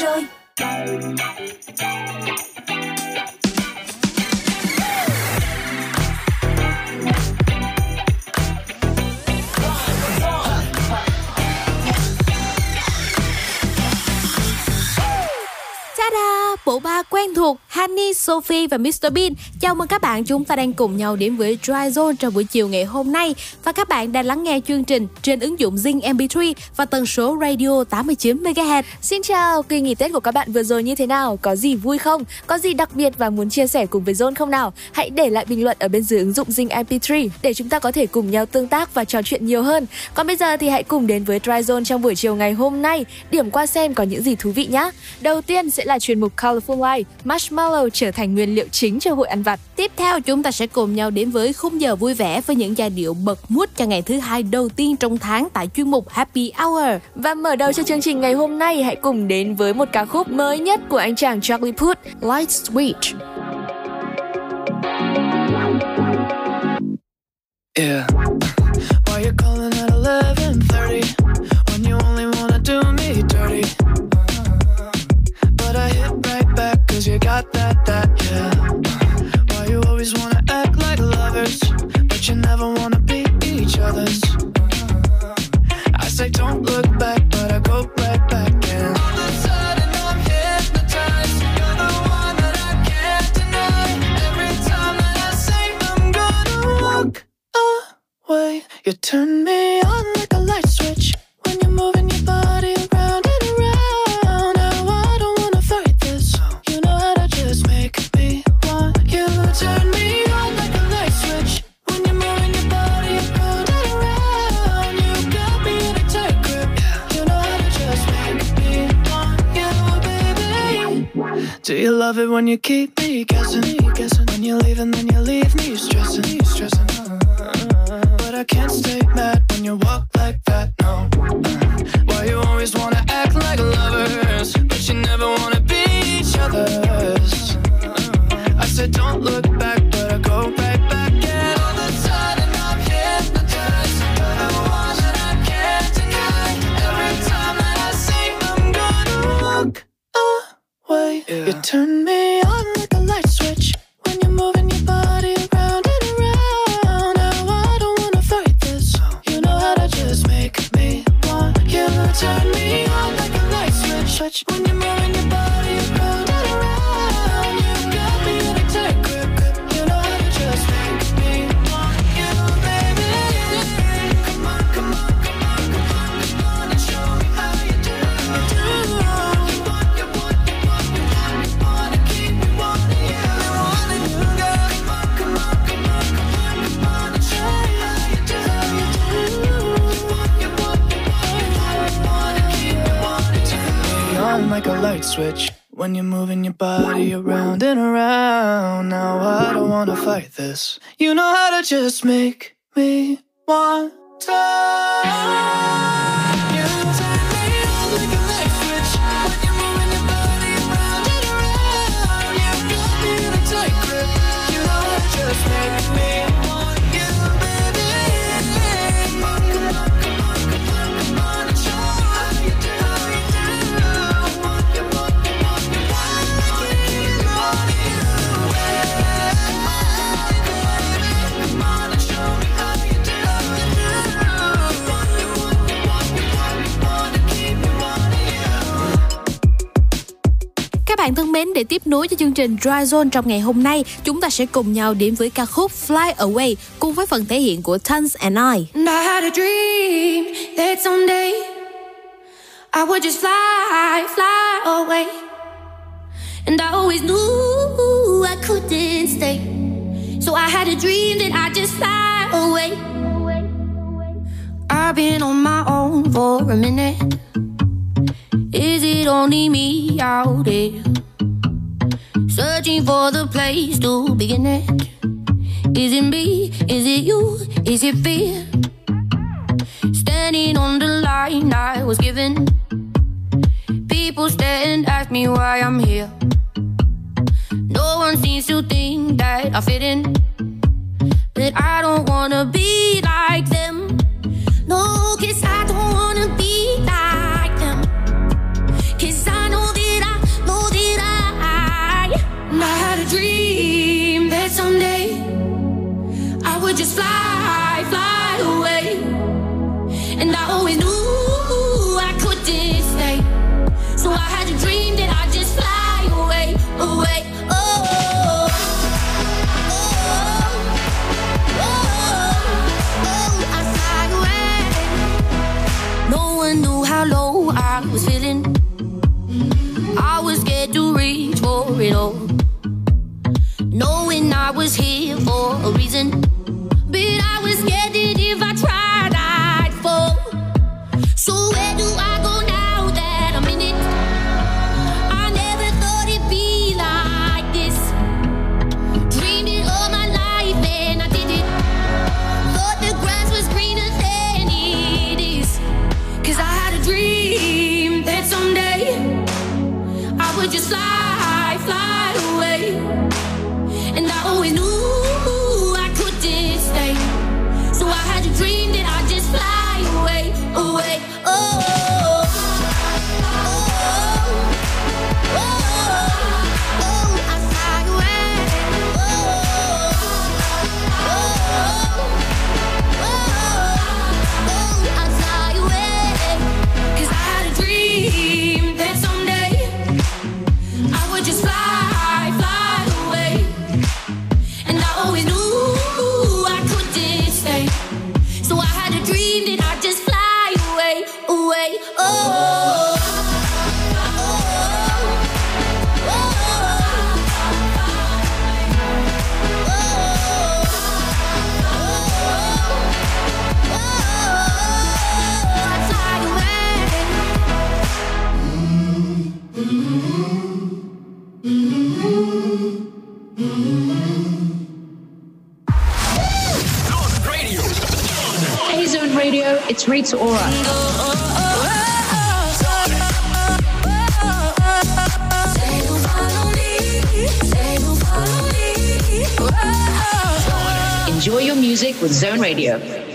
rồi. Da Bộ quen thuộc Honey, Sophie và Mr Bean. Chào mừng các bạn, chúng ta đang cùng nhau đến với Dry Zone trong buổi chiều ngày hôm nay và các bạn đang lắng nghe chương trình trên ứng dụng Zing MP3 và tần số radio 89 MHz. Xin chào, kỳ nghỉ Tết của các bạn vừa rồi như thế nào? Có gì vui không? Có gì đặc biệt và muốn chia sẻ cùng với Zone không nào? Hãy để lại bình luận ở bên dưới ứng dụng Zing MP3 để chúng ta có thể cùng nhau tương tác và trò chuyện nhiều hơn. Còn bây giờ thì hãy cùng đến với Dry Zone trong buổi chiều ngày hôm nay, điểm qua xem có những gì thú vị nhé. Đầu tiên sẽ là chuyên mục Colorful Hawaii, Marshmallow trở thành nguyên liệu chính cho hội ăn vặt. Tiếp theo chúng ta sẽ cùng nhau đến với khung giờ vui vẻ với những giai điệu bật mút cho ngày thứ hai đầu tiên trong tháng tại chuyên mục Happy Hour. Và mở đầu cho chương trình ngày hôm nay, hãy cùng đến với một ca khúc mới nhất của anh chàng Charlie Puth, Light Switch. Yeah. Why you calling got that, that, yeah. Why you always wanna act like lovers, but you never wanna be each other's? I say don't look back, but I go right back and all of a sudden I'm hypnotized. You're the one that I can't deny. Every time that I say I'm gonna walk away, you turn me on like a light switch when you're moving your body Do you love it when you keep me guessing? guessing? When you leave and then you leave me stressing, stressing. But I can't stay mad when you walk like that. No. Why you always wanna act like lovers, but you never wanna be each other's? I said don't look back, away, you turn me on like a light switch when you're moving your body around and around. Now I don't wanna fight this. You know how to just make me want you. Turn me on like a light switch, switch when you're moving like a light switch. When you're moving your body around and around, now I don't wanna fight this. You know how to just make me want to. Để tiếp nối cho chương trình Dry Zone trong ngày hôm nay, chúng ta sẽ cùng nhau đến với ca khúc Fly Away cùng với phần thể hiện của Tons and I. And I had a dream that someday I would just fly, fly away. And I always knew I couldn't stay. So I had a dream that I'd just fly away. I've been on my own for a minute. Is it only me out there? Searching for the place to begin it. Is it me? Is it you? Is it fear? Standing on the line I was given. People stare and ask me why I'm here. No one seems to think that I fit in. But I don't wanna be like them. No, cause I don't wanna be just fly, fly away. And I always knew I couldn't stay. So I had a dream that I'd just fly away, away. Knew how low I was feeling. I was scared to reach for it all. Knowing I was here for a reason. If I tried, I'd fall. So Rita Ora. Enjoy your music with Zone Radio.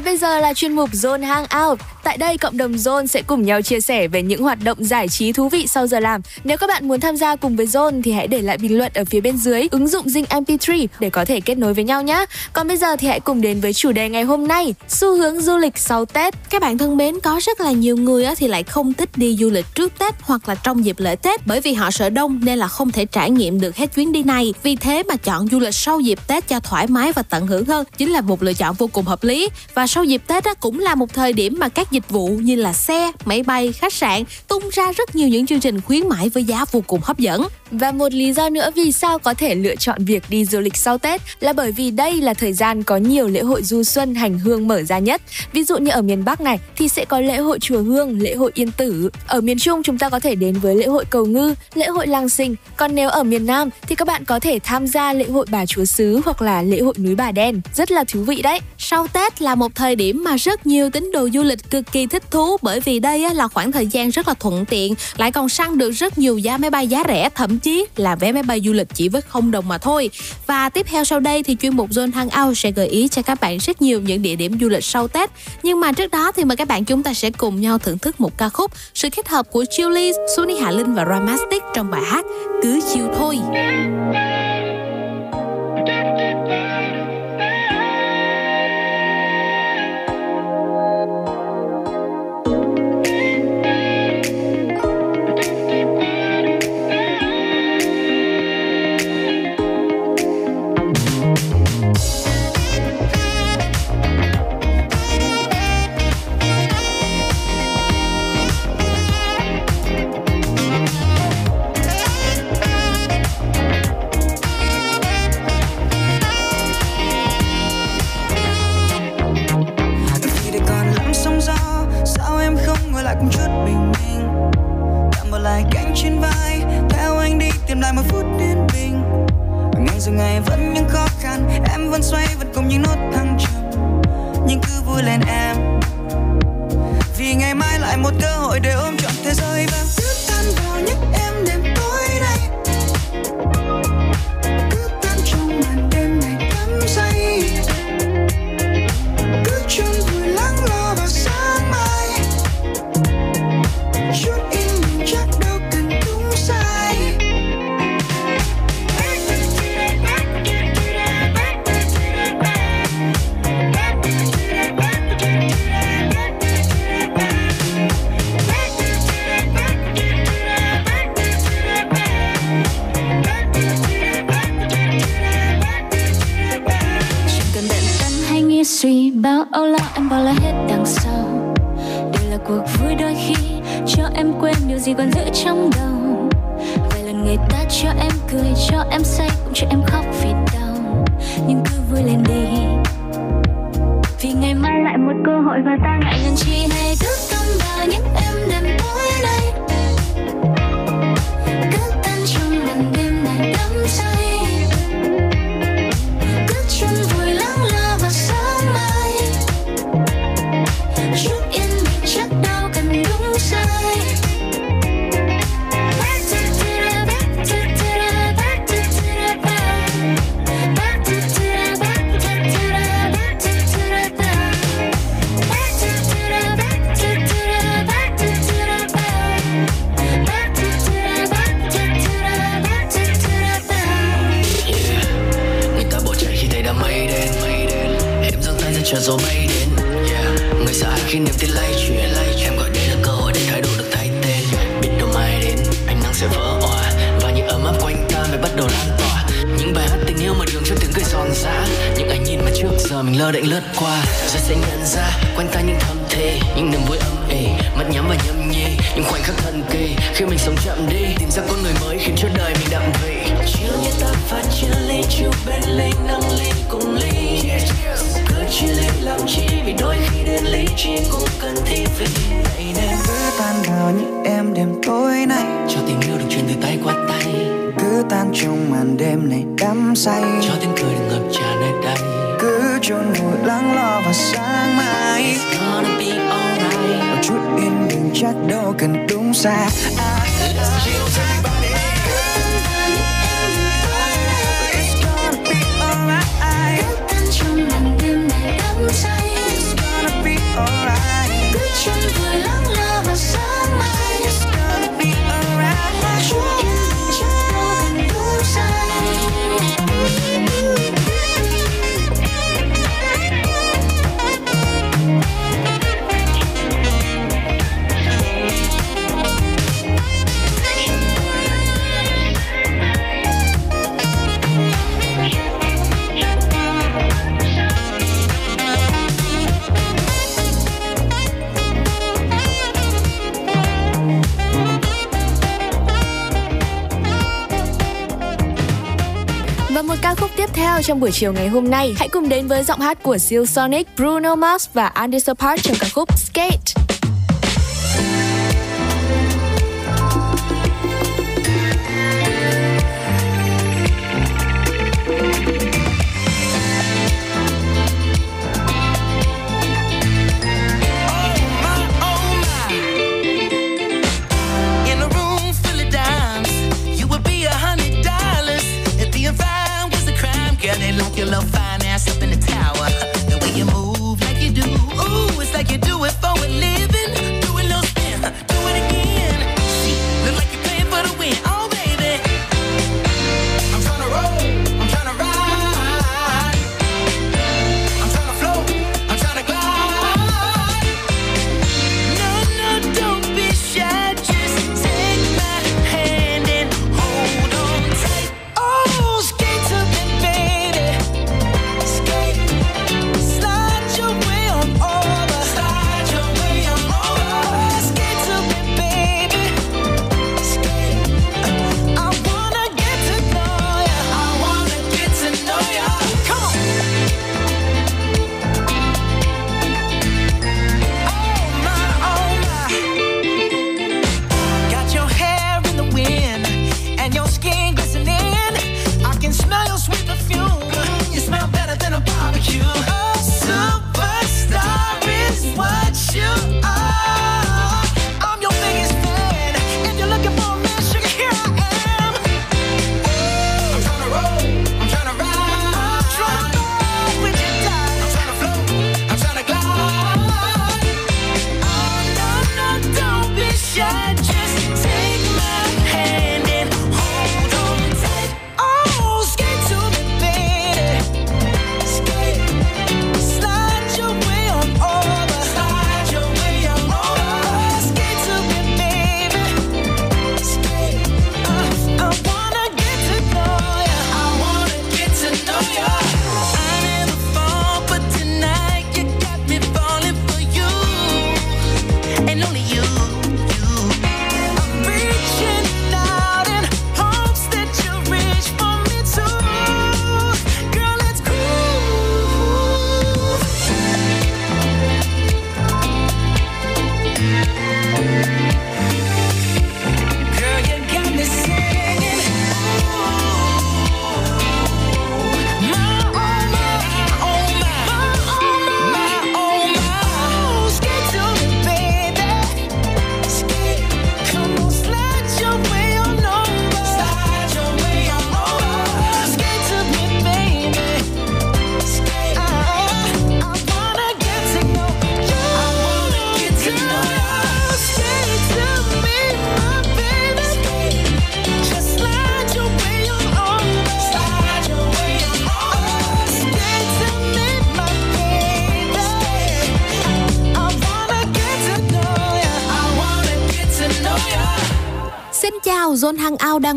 Bây giờ là chuyên mục Zone Hangout. Tại đây cộng đồng Zone sẽ cùng nhau chia sẻ về những hoạt động giải trí thú vị sau giờ làm. Nếu các bạn muốn tham gia cùng với Zone thì hãy để lại bình luận ở phía bên dưới ứng dụng Zing MP3 để có thể kết nối với nhau nhé. Còn bây giờ thì hãy cùng đến với chủ đề ngày hôm nay, xu hướng du lịch sau Tết. Các bạn thân mến, có rất là nhiều người á thì lại không thích đi du lịch trước Tết hoặc là trong dịp lễ Tết bởi vì họ sợ đông nên là không thể trải nghiệm được hết chuyến đi này. Vì thế mà chọn du lịch sau dịp Tết cho thoải mái và tận hưởng hơn chính là một lựa chọn vô cùng hợp lý. Và sau dịp Tết á cũng là một thời điểm mà các dịch vụ như là xe, máy bay, khách sạn tung ra rất nhiều những chương trình khuyến mãi với giá vô cùng hấp dẫn. Và một lý do nữa vì sao có thể lựa chọn việc đi du lịch sau Tết là bởi vì đây là thời gian có nhiều lễ hội du xuân hành hương mở ra nhất. Ví dụ như ở miền Bắc này thì sẽ có lễ hội chùa Hương, lễ hội Yên Tử. Ở miền Trung chúng ta có thể đến với lễ hội Cầu Ngư, lễ hội Làng Sinh. Còn nếu ở miền Nam thì các bạn có thể tham gia lễ hội Bà Chúa Sứ hoặc là lễ hội núi Bà Đen. Rất là thú vị đấy. Sau Tết là một thời điểm mà rất nhiều tín đồ du lịch cực kỳ thích thú bởi vì đây là khoảng thời gian rất là thuận tiện, lại còn săn được rất nhiều giá máy bay giá rẻ, thậm chí là vé máy bay du lịch chỉ với không đồng mà thôi. Và tiếp theo sau đây thì chuyên mục Zone Hangout sẽ gợi ý cho các bạn rất nhiều những địa điểm du lịch sau Tết. Nhưng mà trước đó thì mời các bạn chúng ta sẽ cùng nhau thưởng thức một ca khúc sự kết hợp của Chillies, Sunny Hạ Linh và Ramastic trong bài hát Cứ chiều thôi. lại một phút yên bình. Và ngày dù ngày vẫn những khó khăn em vẫn xoay vẫn cùng những nốt thăng trầm nhưng cứ vui lên em. Vì ngày mai lại một cơ hội để ôm trọn thế giới và cứ tan vào nhắc em đêm tối này, cứ tan trong màn đêm này đắm say. Cứ chôn vùi lắng lo vào sáng mai. Chút suy bao âu lo, em bỏ lại hết đằng sau. Đây là cuộc vui đôi khi, cho em quên điều gì còn giữ trong đầu. Vài lần người ta cho em cười, cho em say, cũng cho em khóc vì đau. Nhưng cứ vui lên đi. Vì ngày mai lại một cơ hội và ta ngại ngần chi hay thức tâm vào những em đêm tối nay. Cứ trong buổi chiều ngày hôm nay. Hãy cùng đến với giọng hát của Seal Sonic, Bruno Mars và Anderson Park trong ca khúc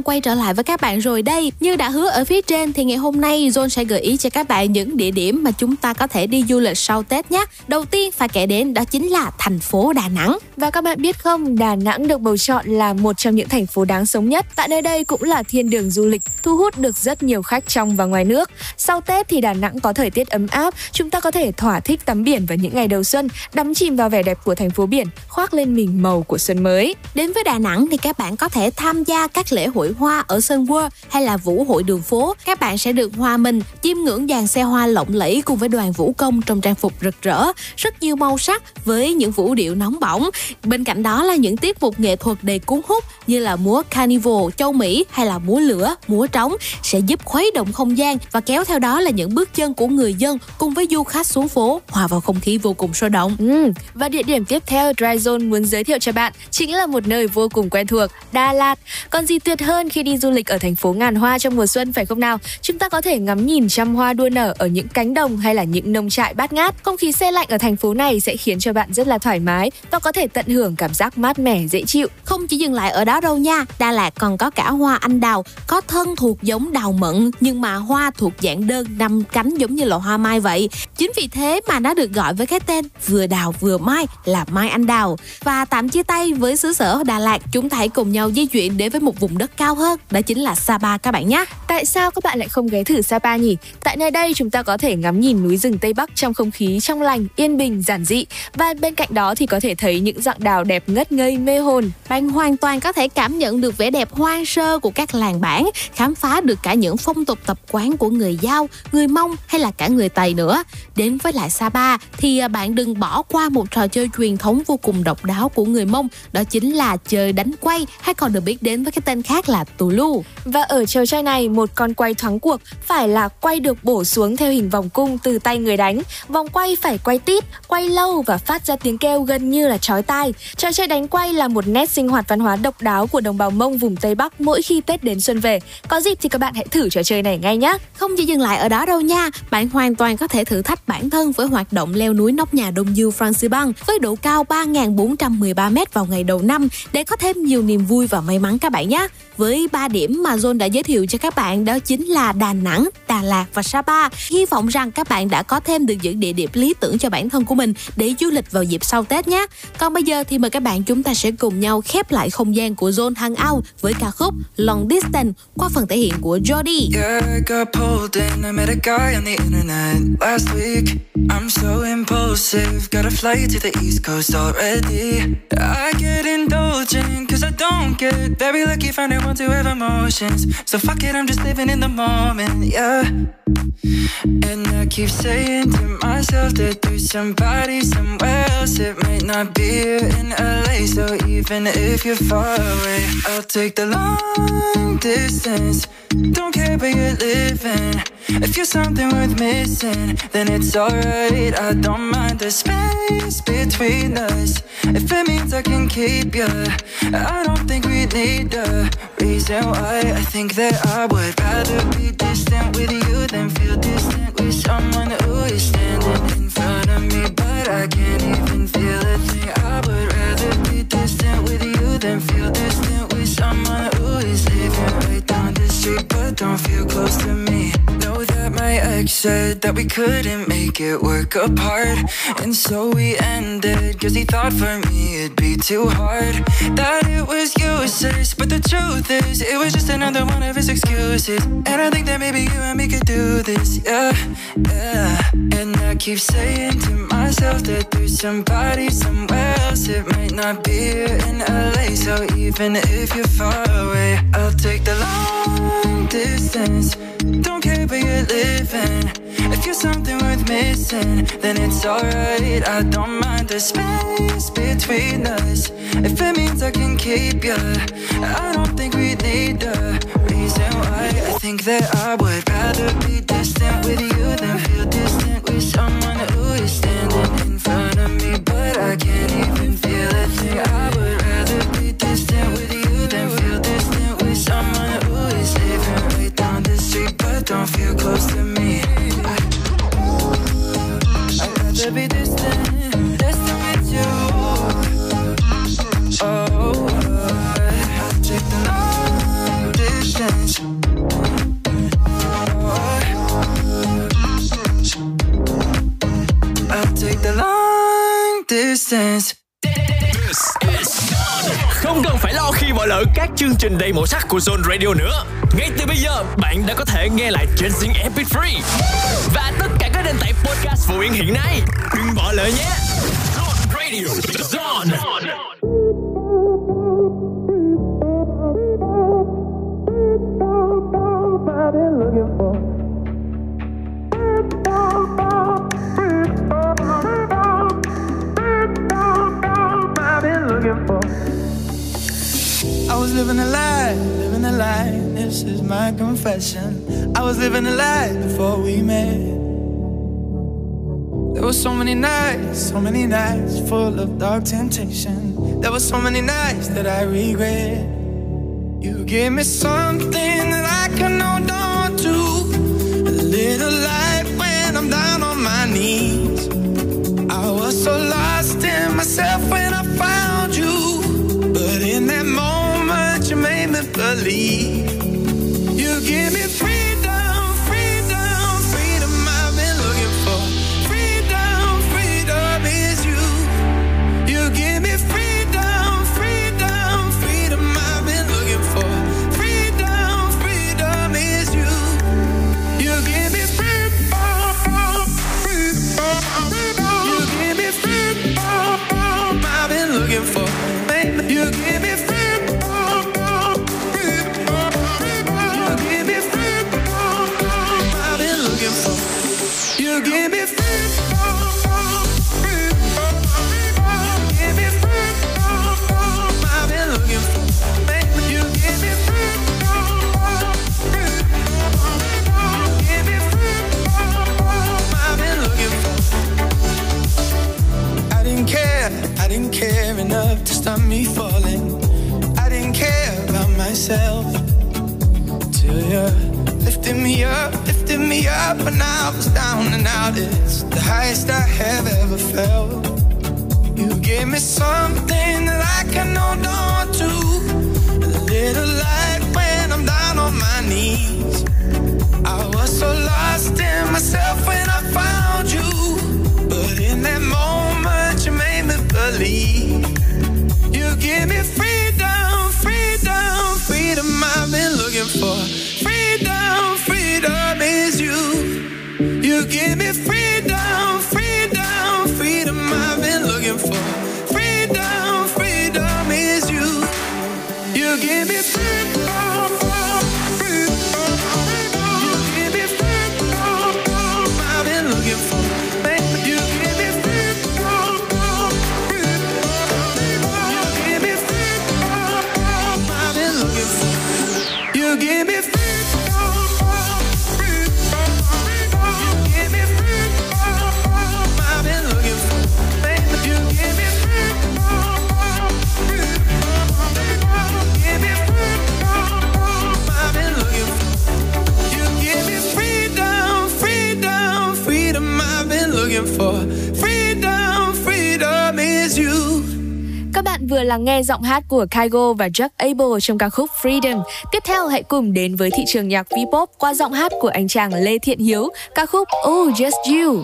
đang quay trở lại với các bạn rồi đây. Như đã hứa ở phía trên, thì ngày hôm nay John sẽ gợi ý cho các bạn những địa điểm mà chúng ta có thể đi du lịch sau Tết nhé. Đầu tiên phải kể đến đó chính là thành phố Đà Nẵng. Và các bạn biết không, Đà Nẵng được bầu chọn là một trong những thành phố đáng sống nhất. Tại nơi đây cũng là thiên đường du lịch, thu hút được rất nhiều khách trong và ngoài nước. Sau Tết thì Đà Nẵng có thời tiết ấm áp, chúng ta có thể thỏa thích tắm biển vào những ngày đầu xuân, đắm chìm vào vẻ đẹp của thành phố biển, khoác lên mình màu của xuân mới. Đến với Đà Nẵng thì các bạn có thể tham gia các lễ hội hoa ở Sun World hay là vũ hội đường phố. Các bạn sẽ được hòa mình, chiêm ngưỡng dàn xe hoa lộng lẫy cùng với đoàn vũ công trong trang phục rực rỡ, rất nhiều màu sắc với những vũ điệu nóng bỏng. Bên cạnh đó là những tiết mục nghệ thuật đầy cuốn hút như là múa carnival, châu Mỹ hay là múa lửa, múa trống sẽ giúp khuấy động không gian và kéo theo đó là những bước chân của người dân cùng với du khách xuống phố hòa vào không khí vô cùng sôi động. Ừ. Và địa điểm tiếp theo Dry Zone muốn giới thiệu cho bạn chính là một nơi vô cùng quen thuộc, Đà Lạt. Còn gì tuyệt hơn khi đi du lịch ở thành phố ngàn hoa trong mùa xuân phải không nào? Chúng ta có thể ngắm nhìn trăm hoa đua nở ở những cánh đồng hay là những nông trại bát ngát. Không khí xe lạnh ở thành phố này sẽ khiến cho bạn rất là thoải mái và có thể tận hưởng cảm giác mát mẻ dễ chịu. Không chỉ dừng lại ở đó đâu nha, Đà Lạt còn có cả hoa anh đào, có thân thuộc giống đào mận nhưng mà hoa thuộc dạng đơn năm cánh giống như là hoa mai vậy. Chính vì thế mà nó được gọi với cái tên vừa đào vừa mai là mai anh đào. Và tạm chia tay với xứ sở Đà Lạt, chúng ta hãy cùng nhau di chuyển đến với một vùng đất cao hơn, đó chính là Sapa các bạn nhé. Tại sao các bạn lại không ghé thử Sapa nhỉ? Tại nơi đây chúng ta có thể ngắm nhìn núi rừng Tây Bắc trong không khí trong lành, yên bình, giản dị và bên cạnh đó thì có thể thấy những dạng đào đẹp ngất ngây mê hồn. Bạn hoàn toàn có thể cảm nhận được vẻ đẹp hoang sơ của các làng bản, khám phá được cả những phong tục tập quán của người Giao, người Mông hay là cả người Tày nữa. Đến với lại Sapa thì à, bạn đừng bỏ qua một trò chơi truyền thống vô cùng độc đáo của người Mông, đó chính là chơi đánh quay hay còn được biết đến với cái tên khác là tù lu. Và ở trò chơi này, một con quay thoáng cuộc phải là quay được bổ xuống theo hình vòng cung từ tay người đánh. Vòng quay phải quay tít, quay lâu và phát ra tiếng kêu gần như là chói tai. Trò chơi đánh quay là một nét sinh hoạt văn hóa độc đáo của đồng bào Mông vùng Tây Bắc mỗi khi Tết đến xuân về. Có dịp thì các bạn hãy thử trò chơi này ngay nhé. Không chỉ dừng lại ở đó đâu nha, bạn hoàn toàn có thể thử thách bản thân với hoạt động leo núi nóc nhà Đông Dương Franciban với độ cao 3.413m vào ngày đầu năm để có thêm nhiều niềm vui và may mắn các bạn nhé. Với ba điểm mà Zone đã giới thiệu cho các bạn đó chính là Đà Nẵng, Đà Lạt và Sapa. Hy vọng rằng các bạn đã có thêm được những địa điểm lý tưởng cho bản thân của mình để du lịch vào dịp sau Tết nhé. Còn bây giờ thì mời các bạn chúng ta sẽ cùng nhau khép lại không gian của Zone Hangout với ca khúc Long Distance qua phần thể hiện của Jody. Yeah, I I'm so impulsive. Got a flight to the East Coast already. I get indulgent cause I don't get very lucky finding one to have emotions. So fuck it, I'm just living in the moment. Yeah. And I keep saying to myself that there's somebody somewhere else. It might not be here in LA. So even if you're far away, I'll take the long distance. Don't care where you're living. If you're something worth missing, then it's alright. I don't mind the space between us. If it means I can keep you, I don't think we need a reason why. I think that I would rather be distant with you than feel distant with someone who is standing in front of me. But I can't even feel a thing. I would rather be distant with you than feel distant with someone who is living right down the street but don't feel close to me. My ex said that we couldn't make it work apart, and so we ended. Cause he thought for me it'd be too hard, that it was useless. But the truth is, it was just another one of his excuses. And I think that maybe you and me could do this, yeah, yeah. And I keep saying to myself that there's somebody somewhere else. It might not be here in LA, so even if you're far away, I'll take the long distance. Don't care where you're living. If you're something worth missing, then it's alright. I don't mind the space between us. If it means I can keep you, I don't think we need a reason why. I think that I would rather be distant with you than feel distant with someone who is standing in front of me. But I can't even feel a thing. I would rather be distant with you than feel distant with someone who is living right down the street but don't feel close to me. I'd rather be distant, Không cần phải lo khi bỏ lỡ các chương trình đầy màu sắc của Zone Radio nữa. Ngay từ bây giờ, bạn đã có thể nghe lại trên Zing MP3 và tất cả các nền tảng podcast phổ biến hiện nay. Đừng bỏ lỡ nhé. Zone Radio, Zone. I was living a lie, living a lie. This is my confession. I was living a lie before we met. There were so many nights, so many nights full of dark temptation. There were so many nights that I regret. You gave me something that I can hold on to. A little light when I'm down on my knees. Up when I was down and out. It's the highest I have ever felt. You gave me something that I can hold on to. A little light when I'm down on my knees. I was so lost in myself when I found you. But in that moment, you made me believe. You give me freedom, freedom, freedom I've been looking for. You give me freedom, vừa lắng nghe giọng hát của Kygo và Jack Abel trong ca khúc Freedom. Tiếp theo hãy cùng đến với thị trường nhạc V-pop qua giọng hát của anh chàng Lê Thiện Hiếu, ca khúc Oh Just You.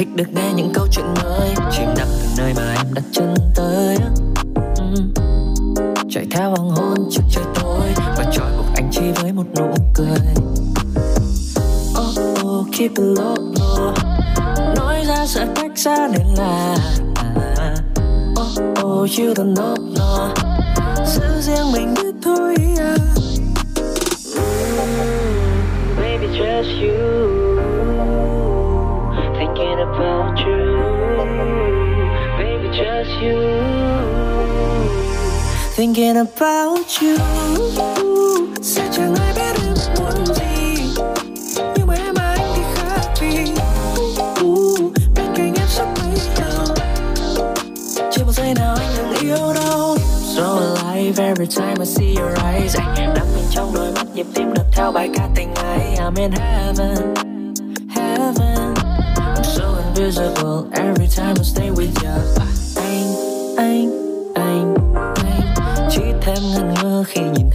Thích được nghe những câu chuyện mới Chìm đắm từ nơi mà em đặt chân tới ừ. Chạy theo hoàng hôn trước trời tối Và trói buộc anh chỉ với một nụ cười Oh oh, keep it low low. Nói ra sợ cách xa nên là Oh oh, you don't know no. Giữ riêng mình biết thôi à. Baby, just you. thinking about you. Sẽ chẳng ai biết được muốn gì Nhưng mà em anh thì khác vì, uh, Bên cạnh em sắp mấy lâu Chưa một giây nào anh từng yêu đâu So alive every time I see your eyes. Anh đắm mình trong đôi mắt nhịp tim đập theo bài ca tình ấy I'm in heaven Heaven. I'm so invisible every time I stay with you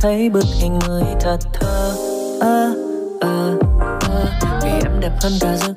thấy bức hình người thật thơ à, à, à. Vì em đẹp hơn cả giấc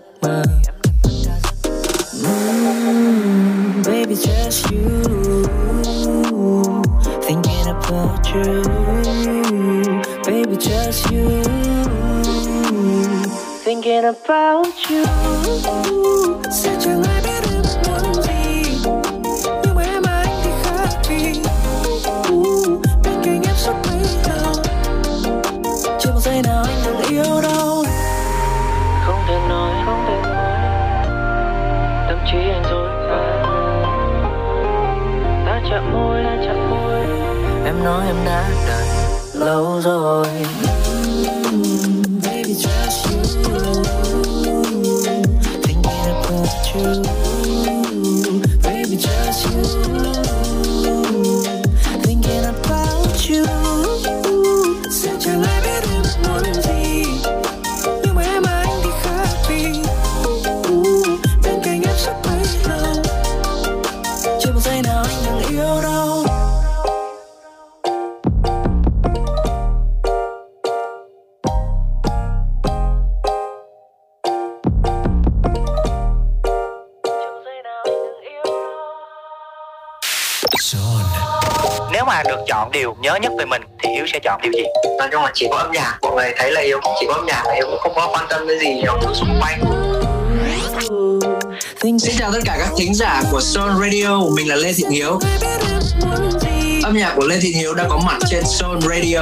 điều gì? nói chung là chỉ có âm nhạc mọi người thấy là yêu chỉ có âm nhạc là yêu cũng không có quan tâm đến gì nhiều thứ xung quanh Xin chào tất cả các thính giả của Soul Radio, mình là Lê Thị Hiếu. Âm nhạc của Lê Thị Hiếu đang có mặt trên Soul Radio.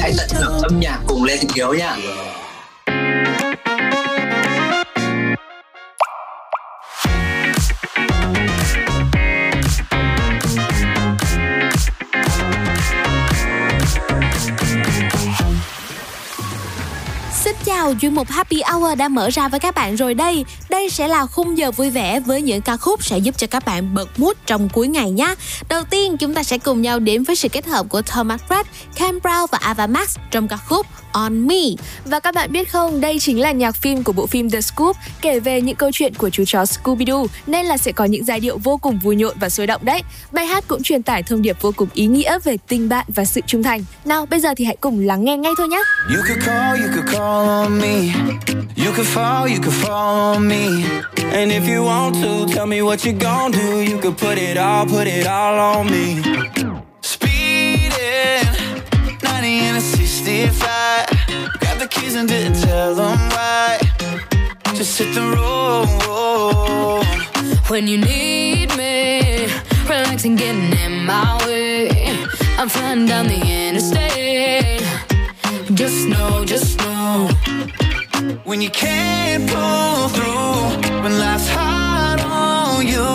Hãy tận hưởng âm nhạc cùng Lê Thị Hiếu nha. Nào chuyên mục Happy Hour đã mở ra với các bạn rồi đây. Đây sẽ là khung giờ vui vẻ với những ca khúc sẽ giúp cho các bạn bật mood trong cuối ngày nhé. Đầu tiên, chúng ta sẽ cùng nhau đến với sự kết hợp của Thomas Red, Cam Brown và Ava Max trong ca khúc On Me. Và các bạn biết không, đây chính là nhạc phim của bộ phim The Scoop kể về những câu chuyện của chú chó Scooby-Doo nên là sẽ có những giai điệu vô cùng vui nhộn và sôi động đấy. Bài hát cũng truyền tải thông điệp vô cùng ý nghĩa về tình bạn và sự trung thành. Nào, bây giờ thì hãy cùng lắng nghe ngay thôi nhé. You could call, you could call on me. You could fall, you could fall on me. And if you want to, tell me what you gon' do. You could put it all, put it all on me. Speeding, 90 in a 65. Got the keys and didn't tell them why. Just hit the road. When you need me, relaxing, getting in my way. I'm flying down the interstate. Just know, just know. When you can't pull through, when life's hard on you.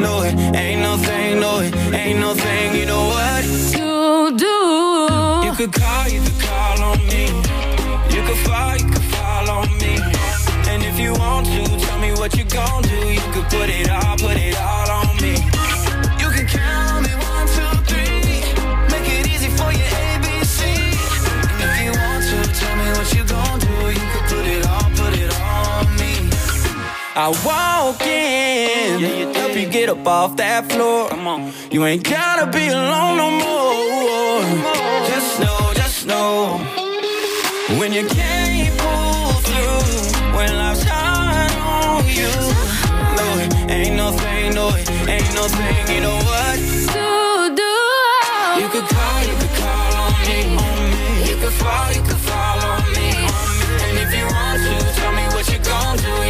No, it ain't no thing, no, it ain't no thing, you know what? To do. You could call, you could call on me. You could fall, you could fall on me. And if you want to, tell me what you gon' do. You could put it all, put it all I walk in, help you get up off that floor. Come on, you ain't gotta be alone no more. Just know, just know, when you can't pull through, when life's hard on you. No, it ain't no thing, no, it ain't no thing. You know what? To do. Oh. You could call, you could call on me. You could fall, you could fall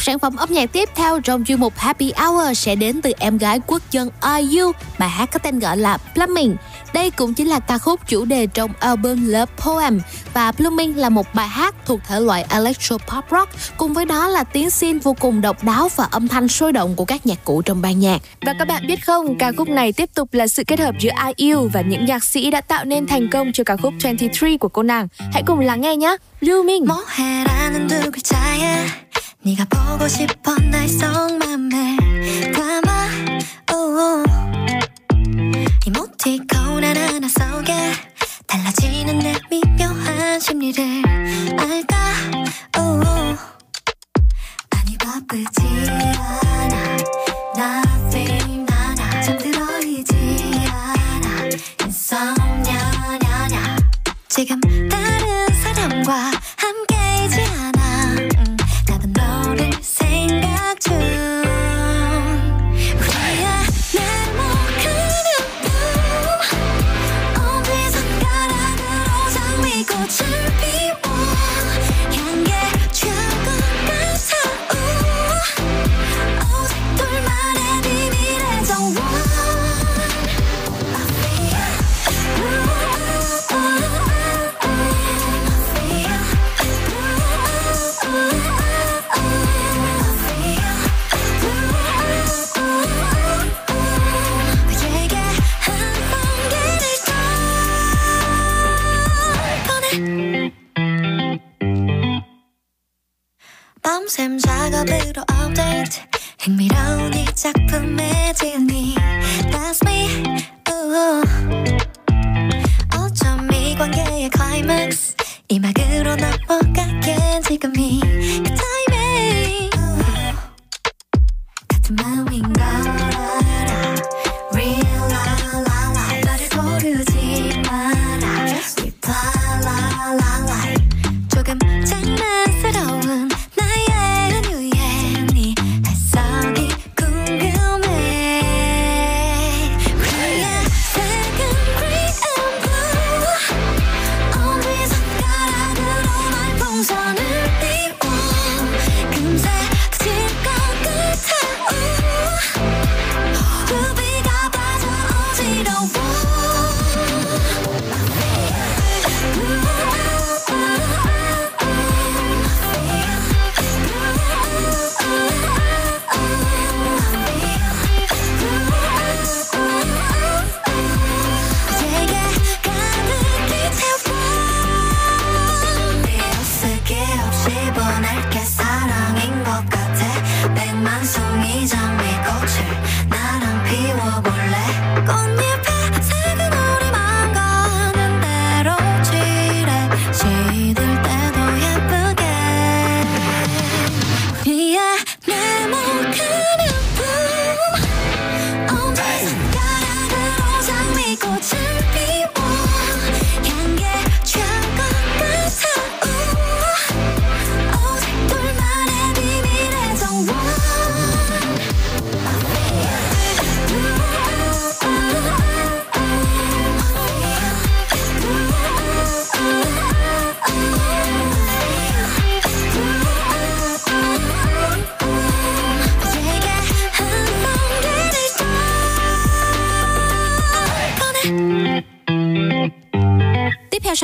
sản phẩm âm nhạc tiếp theo trong chuyên mục Happy Hour sẽ đến từ em gái quốc dân IU, bài hát có tên gọi là Plumbing. Đây cũng chính là ca khúc chủ đề trong album Love Poem và Blooming là một bài hát thuộc thể loại electro pop rock cùng với đó là tiếng xin vô cùng độc đáo và âm thanh sôi động của các nhạc cụ trong ban nhạc. Và các bạn biết không, ca khúc này tiếp tục là sự kết hợp giữa IU và những nhạc sĩ đã tạo nên thành công cho ca khúc 23 của cô nàng. Hãy cùng lắng nghe nhé. Blooming. 네가 보고 싶어 날 속맘을 담아 oh. 이모티콘 하나 속에 달라지는 내 미묘한 심리를 알까 oh. 아니 바쁘지 않아 Nothing 나나 잠들어 있지 않아 Insomnia 지금 다른 사람과 생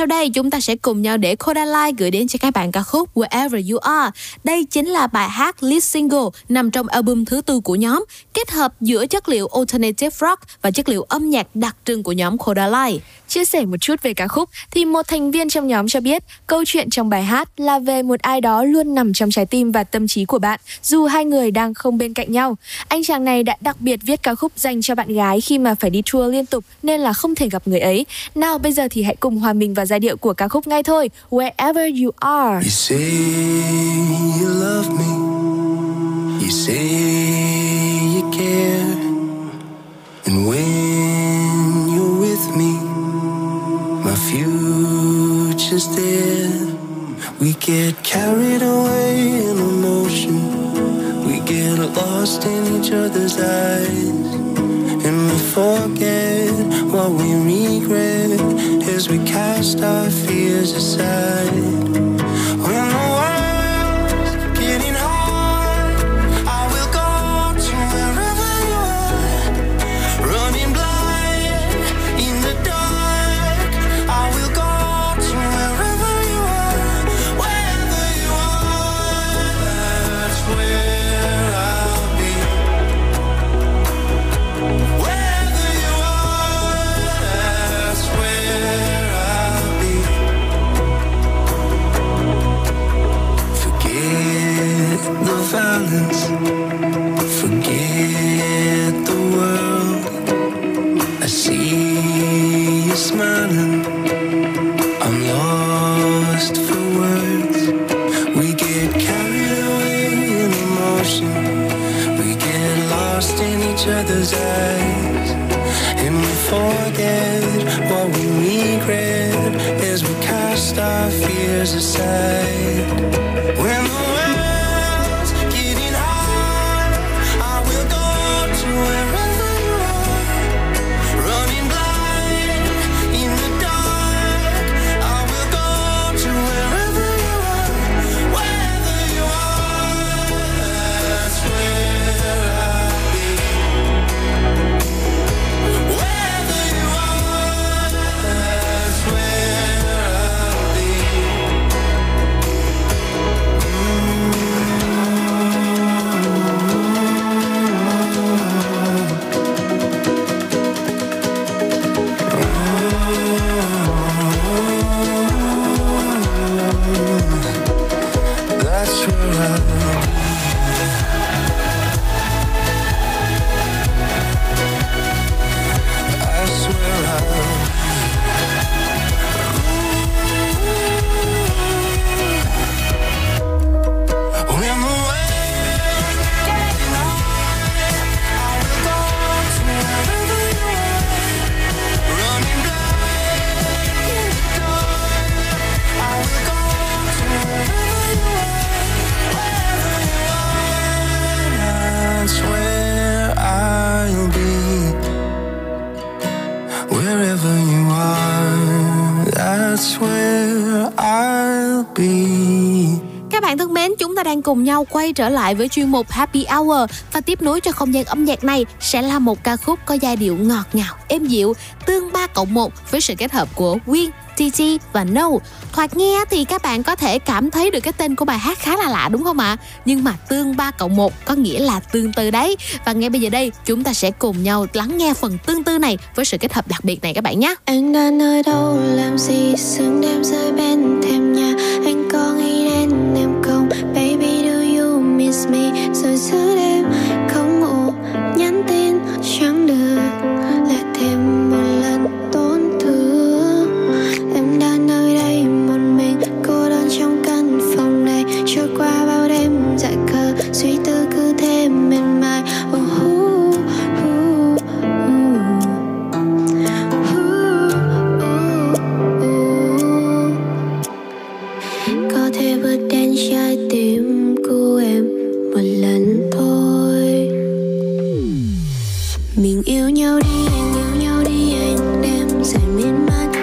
sau đây chúng ta sẽ cùng nhau để Kodalai gửi đến cho các bạn ca khúc Wherever You Are. Đây chính là bài hát lead single nằm trong album thứ tư của nhóm, kết hợp giữa chất liệu alternative rock và chất liệu âm nhạc đặc trưng của nhóm Kodalai. Chia sẻ một chút về ca khúc thì một thành viên trong nhóm cho biết câu chuyện trong bài hát là về một ai đó luôn nằm trong trái tim và tâm trí của bạn dù hai người đang không bên cạnh nhau. Anh chàng này đã đặc biệt viết ca khúc dành cho bạn gái khi mà phải đi tour liên tục nên là không thể gặp người ấy. Nào bây giờ thì hãy cùng hòa mình vào giai điệu của ca khúc ngay thôi. Wherever you are. You say you love me. You say And when you're with me, my future's there. We get carried away in emotion. We get lost in each other's eyes. And we forget what we regret as we cast our fears aside. silence. nhau quay trở lại với chuyên mục Happy Hour và tiếp nối cho không gian âm nhạc này sẽ là một ca khúc có giai điệu ngọt ngào, êm dịu, tương 3 cộng 1 với sự kết hợp của Win, TT và No. Thoạt nghe thì các bạn có thể cảm thấy được cái tên của bài hát khá là lạ đúng không ạ? À? Nhưng mà tương 3 cộng 1 có nghĩa là tương tư đấy. Và ngay bây giờ đây chúng ta sẽ cùng nhau lắng nghe phần tương tư này với sự kết hợp đặc biệt này các bạn nhé. Anh đang nơi đâu làm gì sương đêm rơi bên thềm nhà anh 예술의 đi anh yêu nhau đi anh đêm sẽ miên man.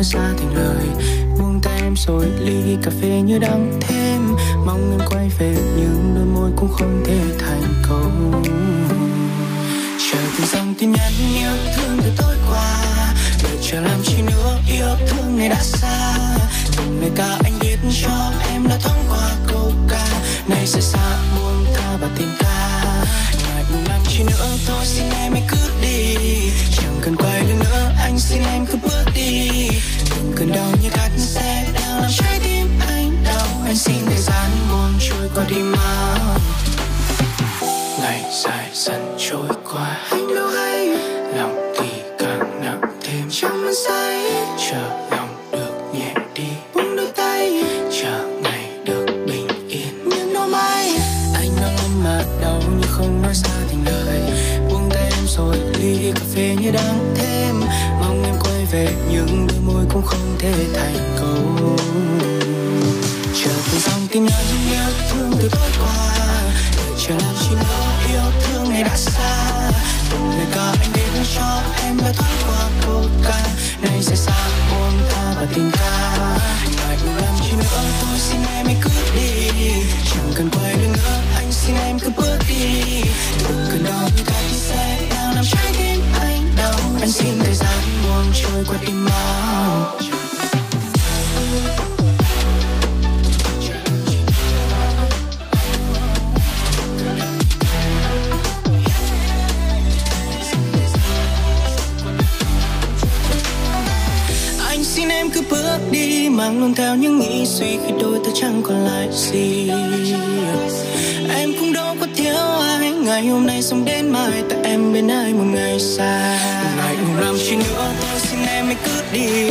Nói ra thành lời Buông tay em rồi ly cà phê như đắng thêm. Mong em quay về, nhưng đôi môi cũng không thể thành câu Chờ từng dòng tin nhắn yêu thương từ tối qua Đợi chờ làm chi nữa, yêu thương này đã xa. Từng lời ca anh viết cho em đã thoáng qua câu ca Này sẽ xa buông tha và tình ca làm chi nữa? Thôi xin em hãy cứ đi. Chẳng cần quay lưng nữa, anh xin em cứ bước đi. Đừng cần đau như cắt xe đang làm trái tim anh đau, Anh xin thời gian buồn trôi qua đi mau Ngày dài dần trôi qua. Anh đâu hay. Lòng thì càng nặng thêm. Trong say. Chờ chẳng còn lại gì. Em cũng đâu có thiếu ai, ngày hôm nay sống đến mai, tại em bên ai một ngày xa. Ngày đừng làm chi nữa, tôi xin em hãy cứ đi.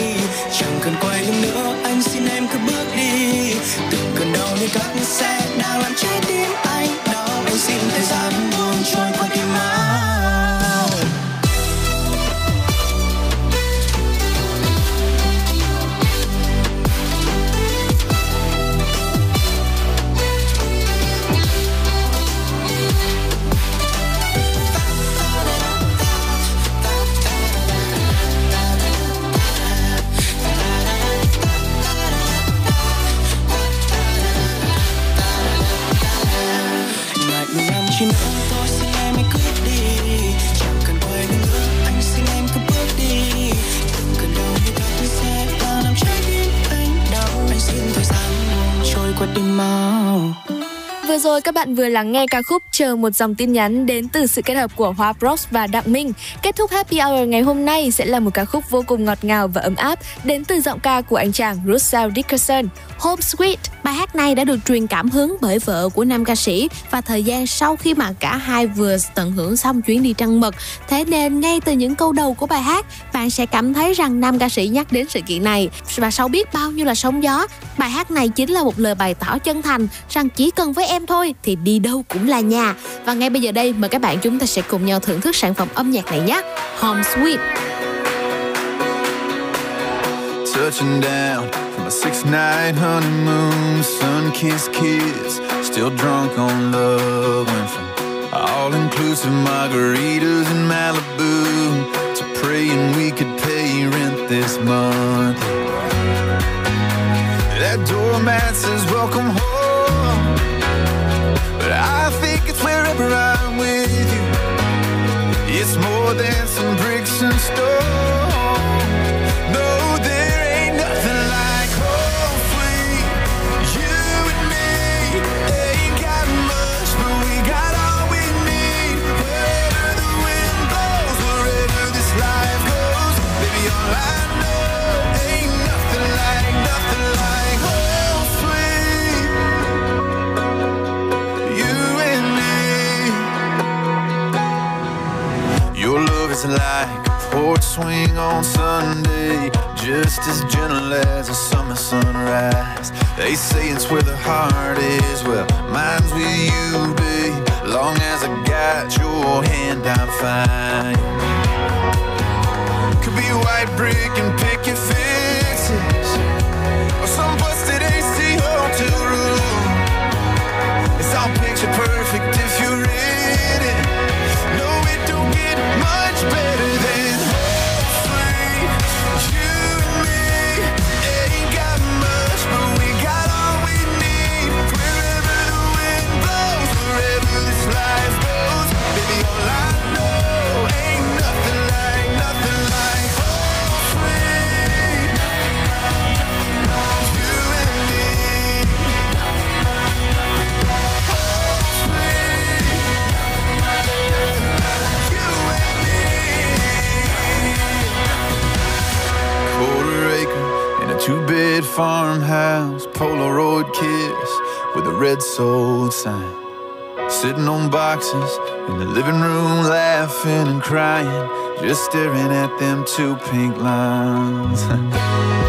Chẳng cần quay lưng nữa, anh xin em cứ bước đi. Từng cơn đau như cắt xe đang làm trái tim anh. Vừa lắng nghe ca khúc Chờ một dòng tin nhắn đến từ sự kết hợp của Hoa Bros và Đặng Minh. Kết thúc Happy Hour ngày hôm nay sẽ là một ca khúc vô cùng ngọt ngào và ấm áp đến từ giọng ca của anh chàng Russell Dickerson. Home Sweet, bài hát này đã được truyền cảm hứng bởi vợ của nam ca sĩ và thời gian sau khi mà cả hai vừa tận hưởng xong chuyến đi trăng mật. Thế nên ngay từ những câu đầu của bài hát, bạn sẽ cảm thấy rằng nam ca sĩ nhắc đến sự kiện này và sau biết bao nhiêu là sóng gió, bài hát này chính là một lời bày tỏ chân thành rằng chỉ cần với em thôi thì đi đâu cũng là nhà. Và ngay bây giờ đây mời các bạn chúng ta sẽ cùng nhau thưởng thức sản phẩm âm nhạc này nhé. Home Sweet. Touching down a six night honeymoon, sun kissed kids, still drunk on love. Went from all inclusive margaritas in Malibu to praying we could pay rent this month. That doormat says welcome home, but I think it's wherever I'm with you. It's more than some bricks and stone. Like a porch swing on Sunday, just as gentle as a summer sunrise. They say it's where the heart is, well, mine's with you, babe. Long as I got your hand, I'm fine. Could be white brick and picket fences, or some busted AC hotel room. It's all picture perfect farmhouse, Polaroid kiss with a red sold sign. Sitting on boxes in the living room, laughing and crying, just staring at them two pink lines.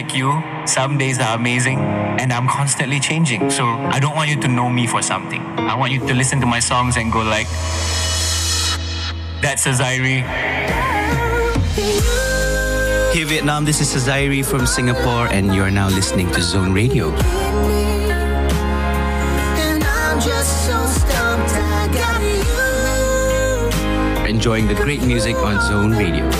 like you. Some days are amazing. And I'm constantly changing. So I don't want you to know me for something. I want you to listen to my songs and go like, that's a Zairi. Hey Vietnam, this is Sazairi from Singapore, and you're now listening to Zone Radio. And I'm just so stumped I got you. Enjoying the great music on Zone Radio.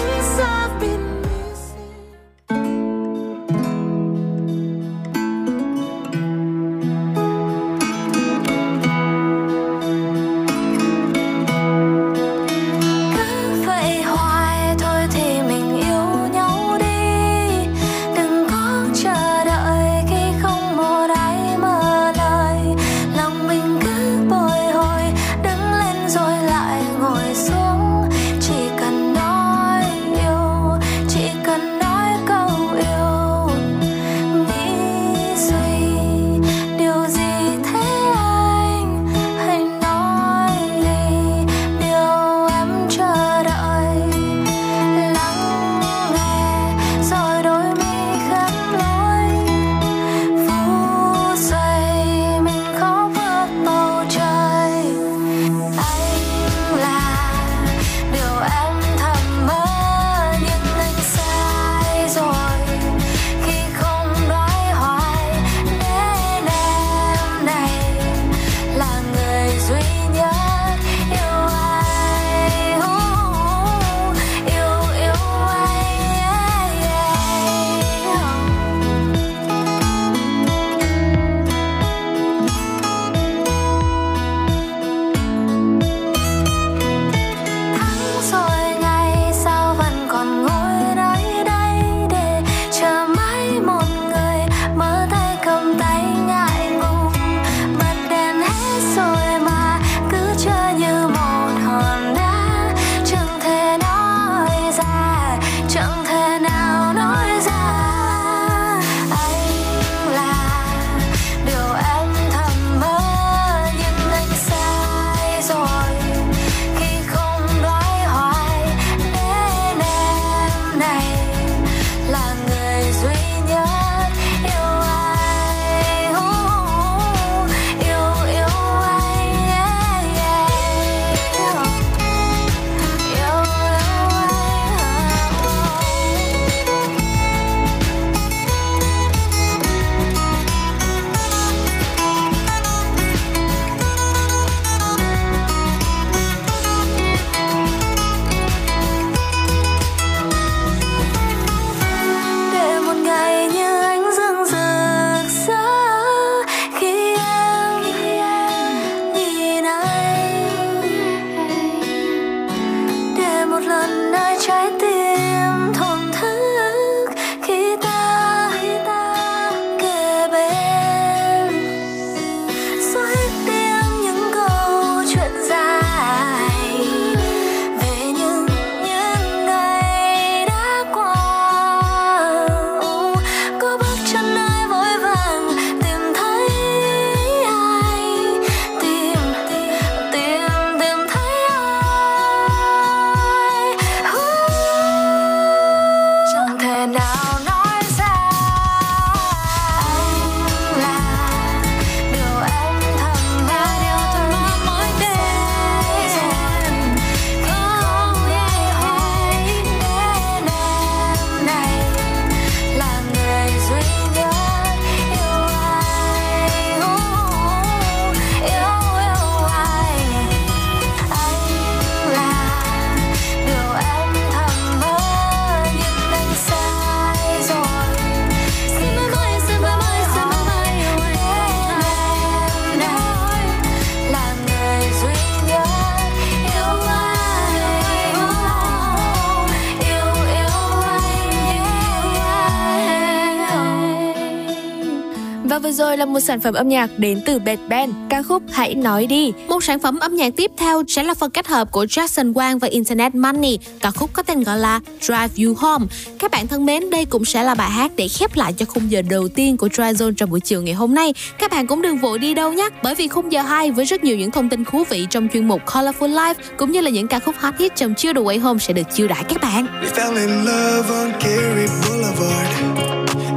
Vừa rồi là một sản phẩm âm nhạc đến từ Bad Band, ca khúc Hãy nói đi. Một sản phẩm âm nhạc tiếp theo sẽ là phần kết hợp của Jackson Wang và Internet Money, ca khúc có tên gọi là Drive You Home. Các bạn thân mến, đây cũng sẽ là bài hát để khép lại cho khung giờ đầu tiên của Dry Zone trong buổi chiều ngày hôm nay. Các bạn cũng đừng vội đi đâu nhé, bởi vì khung giờ 2 với rất nhiều những thông tin thú vị trong chuyên mục Colorful Life cũng như là những ca khúc hot hit trong chưa The Way Home sẽ được chiêu đãi các bạn. We fell in love on Gary Boulevard.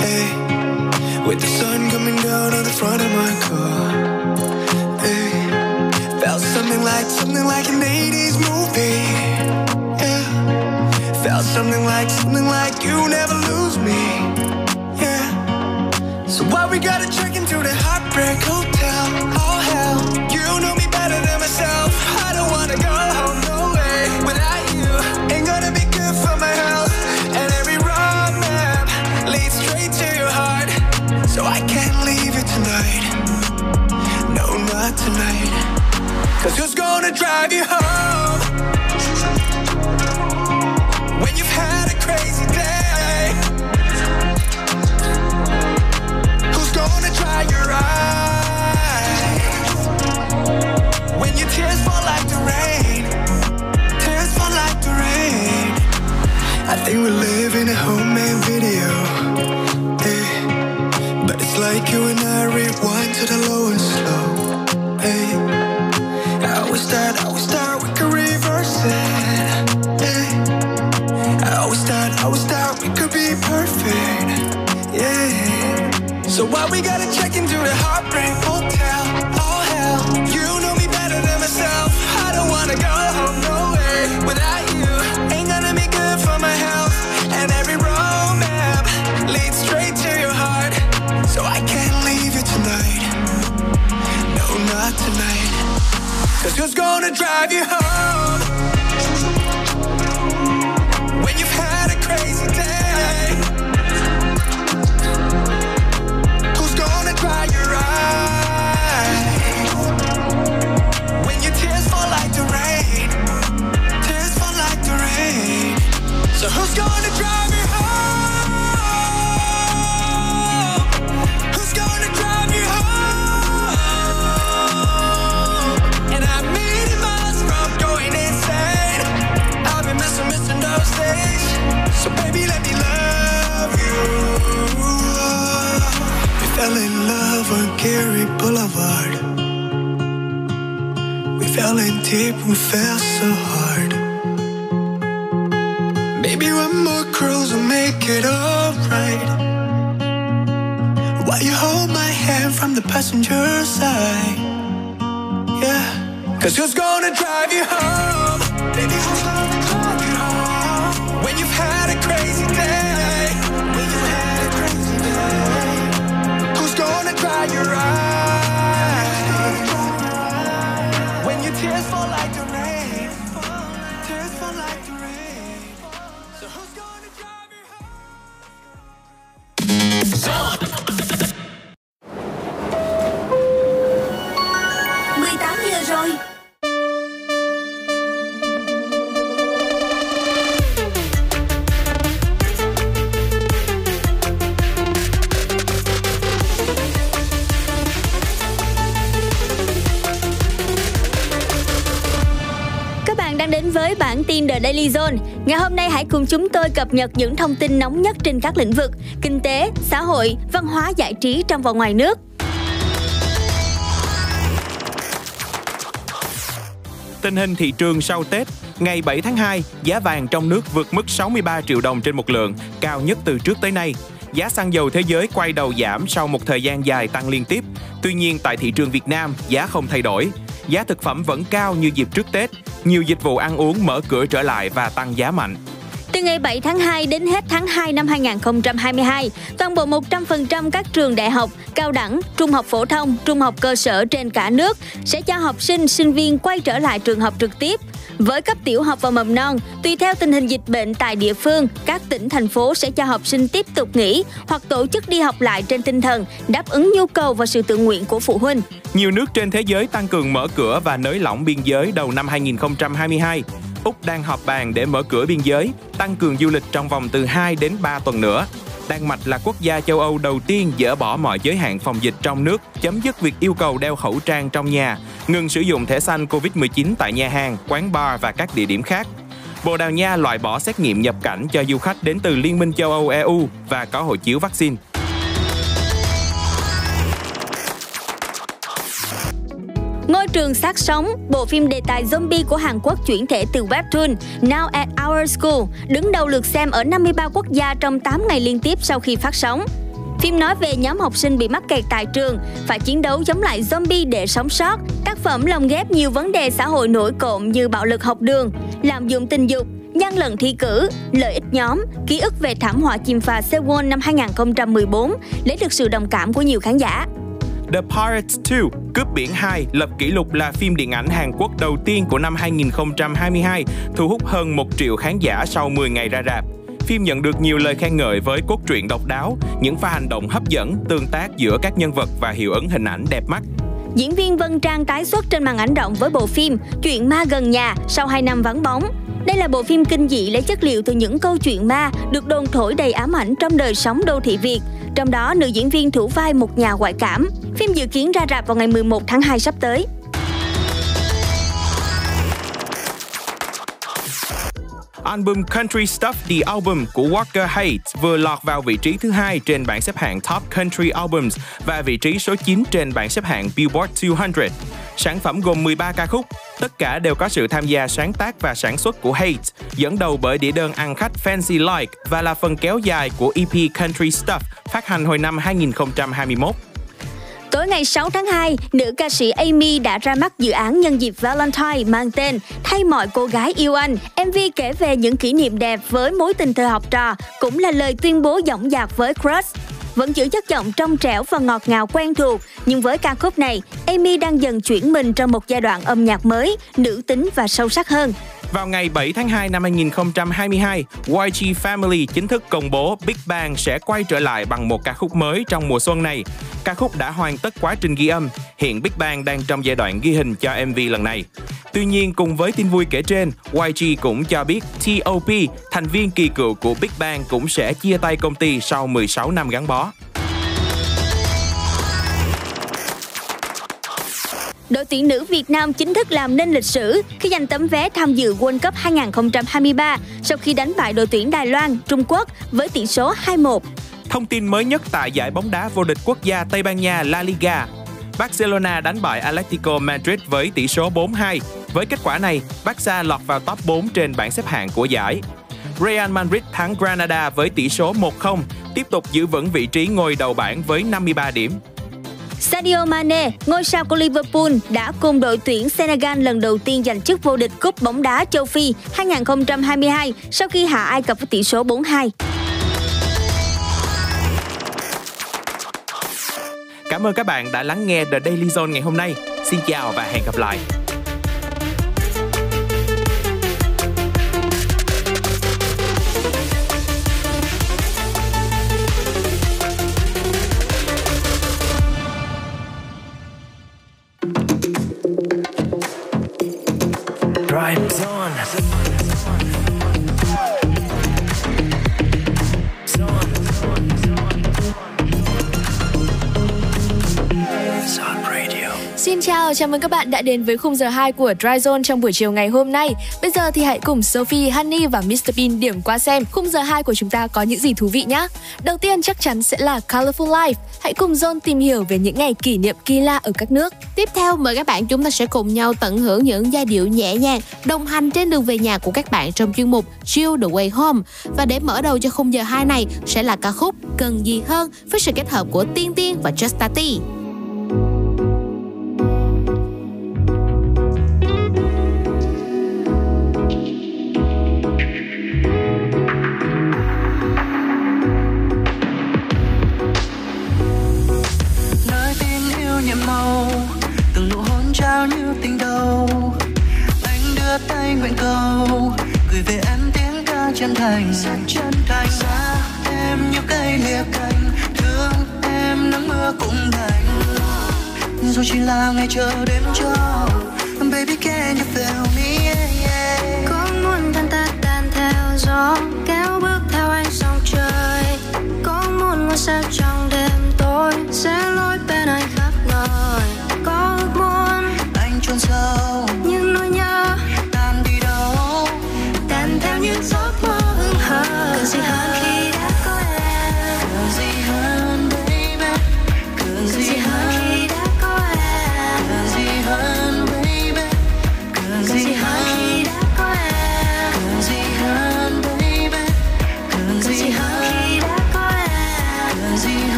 Hey, with the sun down on the front of my car. Hey, felt something like something like an 80s movie. Yeah, felt something like something like you never lose me. Yeah, so why we gotta check into the heartbreak hotel? Cause who's gonna drive you home? When you've had a crazy day. Who's gonna dry your eyes? When your tears fall like the rain. Tears fall like the rain. I think we live in a homemade video. But it's like you and I rewind to the lowest So why we gotta check into the heartbreak hotel? Oh hell, you know me better than myself. I don't wanna go home, no way. Without you, ain't gonna be good for my health. And every road map leads straight to your heart. So I can't leave you tonight. No, not tonight. Cause who's gonna drive you home? On Gary Boulevard. We fell in deep, we fell so hard. Maybe one more cruise will make it alright. While you hold my hand from the passenger side. Yeah. Cause who's gonna drive you home? Daily Zone. Ngày hôm nay hãy cùng chúng tôi cập nhật những thông tin nóng nhất trên các lĩnh vực kinh tế, xã hội, văn hóa giải trí trong và ngoài nước. Tình hình thị trường sau Tết Ngày 7 tháng 2, giá vàng trong nước vượt mức 63 triệu đồng trên một lượng, cao nhất từ trước tới nay. Giá xăng dầu thế giới quay đầu giảm sau một thời gian dài tăng liên tiếp. Tuy nhiên tại thị trường Việt Nam, giá không thay đổi. Giá thực phẩm vẫn cao như dịp trước Tết. Nhiều dịch vụ ăn uống mở cửa trở lại và tăng giá mạnh. Từ ngày 7 tháng 2 đến hết tháng 2 năm 2022, toàn bộ 100% các trường đại học, cao đẳng, trung học phổ thông, trung học cơ sở trên cả nước sẽ cho học sinh, sinh viên quay trở lại trường học trực tiếp. Với cấp tiểu học và mầm non, tùy theo tình hình dịch bệnh tại địa phương, các tỉnh thành phố sẽ cho học sinh tiếp tục nghỉ hoặc tổ chức đi học lại trên tinh thần đáp ứng nhu cầu và sự tự nguyện của phụ huynh. Nhiều nước trên thế giới tăng cường mở cửa và nới lỏng biên giới đầu năm 2022. Úc đang họp bàn để mở cửa biên giới, tăng cường du lịch trong vòng từ 2 đến 3 tuần nữa. Đan Mạch là quốc gia châu Âu đầu tiên dỡ bỏ mọi giới hạn phòng dịch trong nước, chấm dứt việc yêu cầu đeo khẩu trang trong nhà, ngừng sử dụng thẻ xanh COVID-19 tại nhà hàng, quán bar và các địa điểm khác. Bồ Đào Nha loại bỏ xét nghiệm nhập cảnh cho du khách đến từ Liên minh châu Âu EU và có hộ chiếu vaccine. Ngôi trường sát sống, bộ phim đề tài zombie của Hàn Quốc chuyển thể từ webtoon Now at Our School, đứng đầu lượt xem ở 53 quốc gia trong 8 ngày liên tiếp sau khi phát sóng. Phim nói về nhóm học sinh bị mắc kẹt tại trường, phải chiến đấu chống lại zombie để sống sót. Tác phẩm lồng ghép nhiều vấn đề xã hội nổi cộm như bạo lực học đường, lạm dụng tình dục, gian lận thi cử, lợi ích nhóm, ký ức về thảm họa chìm phà Sewol năm 2014, lấy được sự đồng cảm của nhiều khán giả. The Pirates 2, Cướp biển 2, lập kỷ lục là phim điện ảnh Hàn Quốc đầu tiên của năm 2022, thu hút hơn 1 triệu khán giả sau 10 ngày ra rạp. Phim nhận được nhiều lời khen ngợi với cốt truyện độc đáo, những pha hành động hấp dẫn, tương tác giữa các nhân vật và hiệu ứng hình ảnh đẹp mắt. Diễn viên Vân Trang tái xuất trên màn ảnh rộng với bộ phim Chuyện ma gần nhà sau 2 năm vắng bóng. Đây là bộ phim kinh dị lấy chất liệu từ những câu chuyện ma được đồn thổi đầy ám ảnh trong đời sống đô thị Việt. Trong đó, nữ diễn viên thủ vai một nhà ngoại cảm. Phim dự kiến ra rạp vào ngày 11 tháng 2 sắp tới. Album Country Stuff The Album của Walker Hayes vừa lọt vào vị trí thứ hai trên bảng xếp hạng Top Country Albums và vị trí số 9 trên bảng xếp hạng Billboard 200. Sản phẩm gồm 13 ca khúc, tất cả đều có sự tham gia sáng tác và sản xuất của Hayes, dẫn đầu bởi đĩa đơn ăn khách Fancy Like và là phần kéo dài của EP Country Stuff phát hành hồi năm 2021. Tối ngày 6 tháng 2, nữ ca sĩ Amy đã ra mắt dự án nhân dịp Valentine mang tên Thay mọi cô gái yêu anh. MV kể về những kỷ niệm đẹp với mối tình thời học trò, cũng là lời tuyên bố dõng dạc với crush. Vẫn giữ chất giọng trong trẻo và ngọt ngào quen thuộc, nhưng với ca khúc này, Amy đang dần chuyển mình trong một giai đoạn âm nhạc mới, nữ tính và sâu sắc hơn. Vào ngày 7 tháng 2 năm 2022, YG Family chính thức công bố Big Bang sẽ quay trở lại bằng một ca khúc mới trong mùa xuân này. Ca khúc đã hoàn tất quá trình ghi âm, hiện Big Bang đang trong giai đoạn ghi hình cho MV lần này. Tuy nhiên, cùng với tin vui kể trên, YG cũng cho biết T.O.P, thành viên kỳ cựu của Big Bang cũng sẽ chia tay công ty sau 16 năm gắn bó. Tuyển nữ Việt Nam chính thức làm nên lịch sử khi giành tấm vé tham dự World Cup 2023 sau khi đánh bại đội tuyển Đài Loan, Trung Quốc với tỷ số 2-1. Thông tin mới nhất tại giải bóng đá vô địch quốc gia Tây Ban Nha La Liga. Barcelona đánh bại Atletico Madrid với tỷ số 4-2. Với kết quả này, Barca lọt vào top 4 trên bảng xếp hạng của giải. Real Madrid thắng Granada với tỷ số 1-0, tiếp tục giữ vững vị trí ngôi đầu bảng với 53 điểm. Sadio Mane, ngôi sao của Liverpool, đã cùng đội tuyển Senegal lần đầu tiên giành chức vô địch cúp bóng đá châu Phi 2022 sau khi hạ Ai Cập với tỷ số 4-2. Cảm ơn các bạn đã lắng nghe The Daily Zone ngày hôm nay. Xin chào và hẹn gặp lại. Drive Zone. Xin chào, chào mừng các bạn đã đến với khung giờ 2 của Dry Zone trong buổi chiều ngày hôm nay. Bây giờ thì hãy cùng Sophie, Honey và Mr Bean điểm qua xem khung giờ 2 của chúng ta có những gì thú vị nhé. Đầu tiên chắc chắn sẽ là Colorful Life. Hãy cùng Zone tìm hiểu về những ngày kỷ niệm kỳ lạ ở các nước. Tiếp theo mời các bạn chúng ta sẽ cùng nhau tận hưởng những giai điệu nhẹ nhàng đồng hành trên đường về nhà của các bạn trong chuyên mục Chill the Way Home. Và để mở đầu cho khung giờ 2 này sẽ là ca khúc Cần gì hơn với sự kết hợp của Tiên Tiên và Justati. gửi về em tiếng ca chân thành. Rất chân thành. Xa em như cây lìa cành thương em nắng mưa cũng đành dù chỉ là ngày chờ đêm cho baby can you feel me? Yeah, yeah. có muốn thân ta tan theo gió kéo bước theo anh sóng trời. Có muốn ngôi sao trong đêm tối sẽ luôn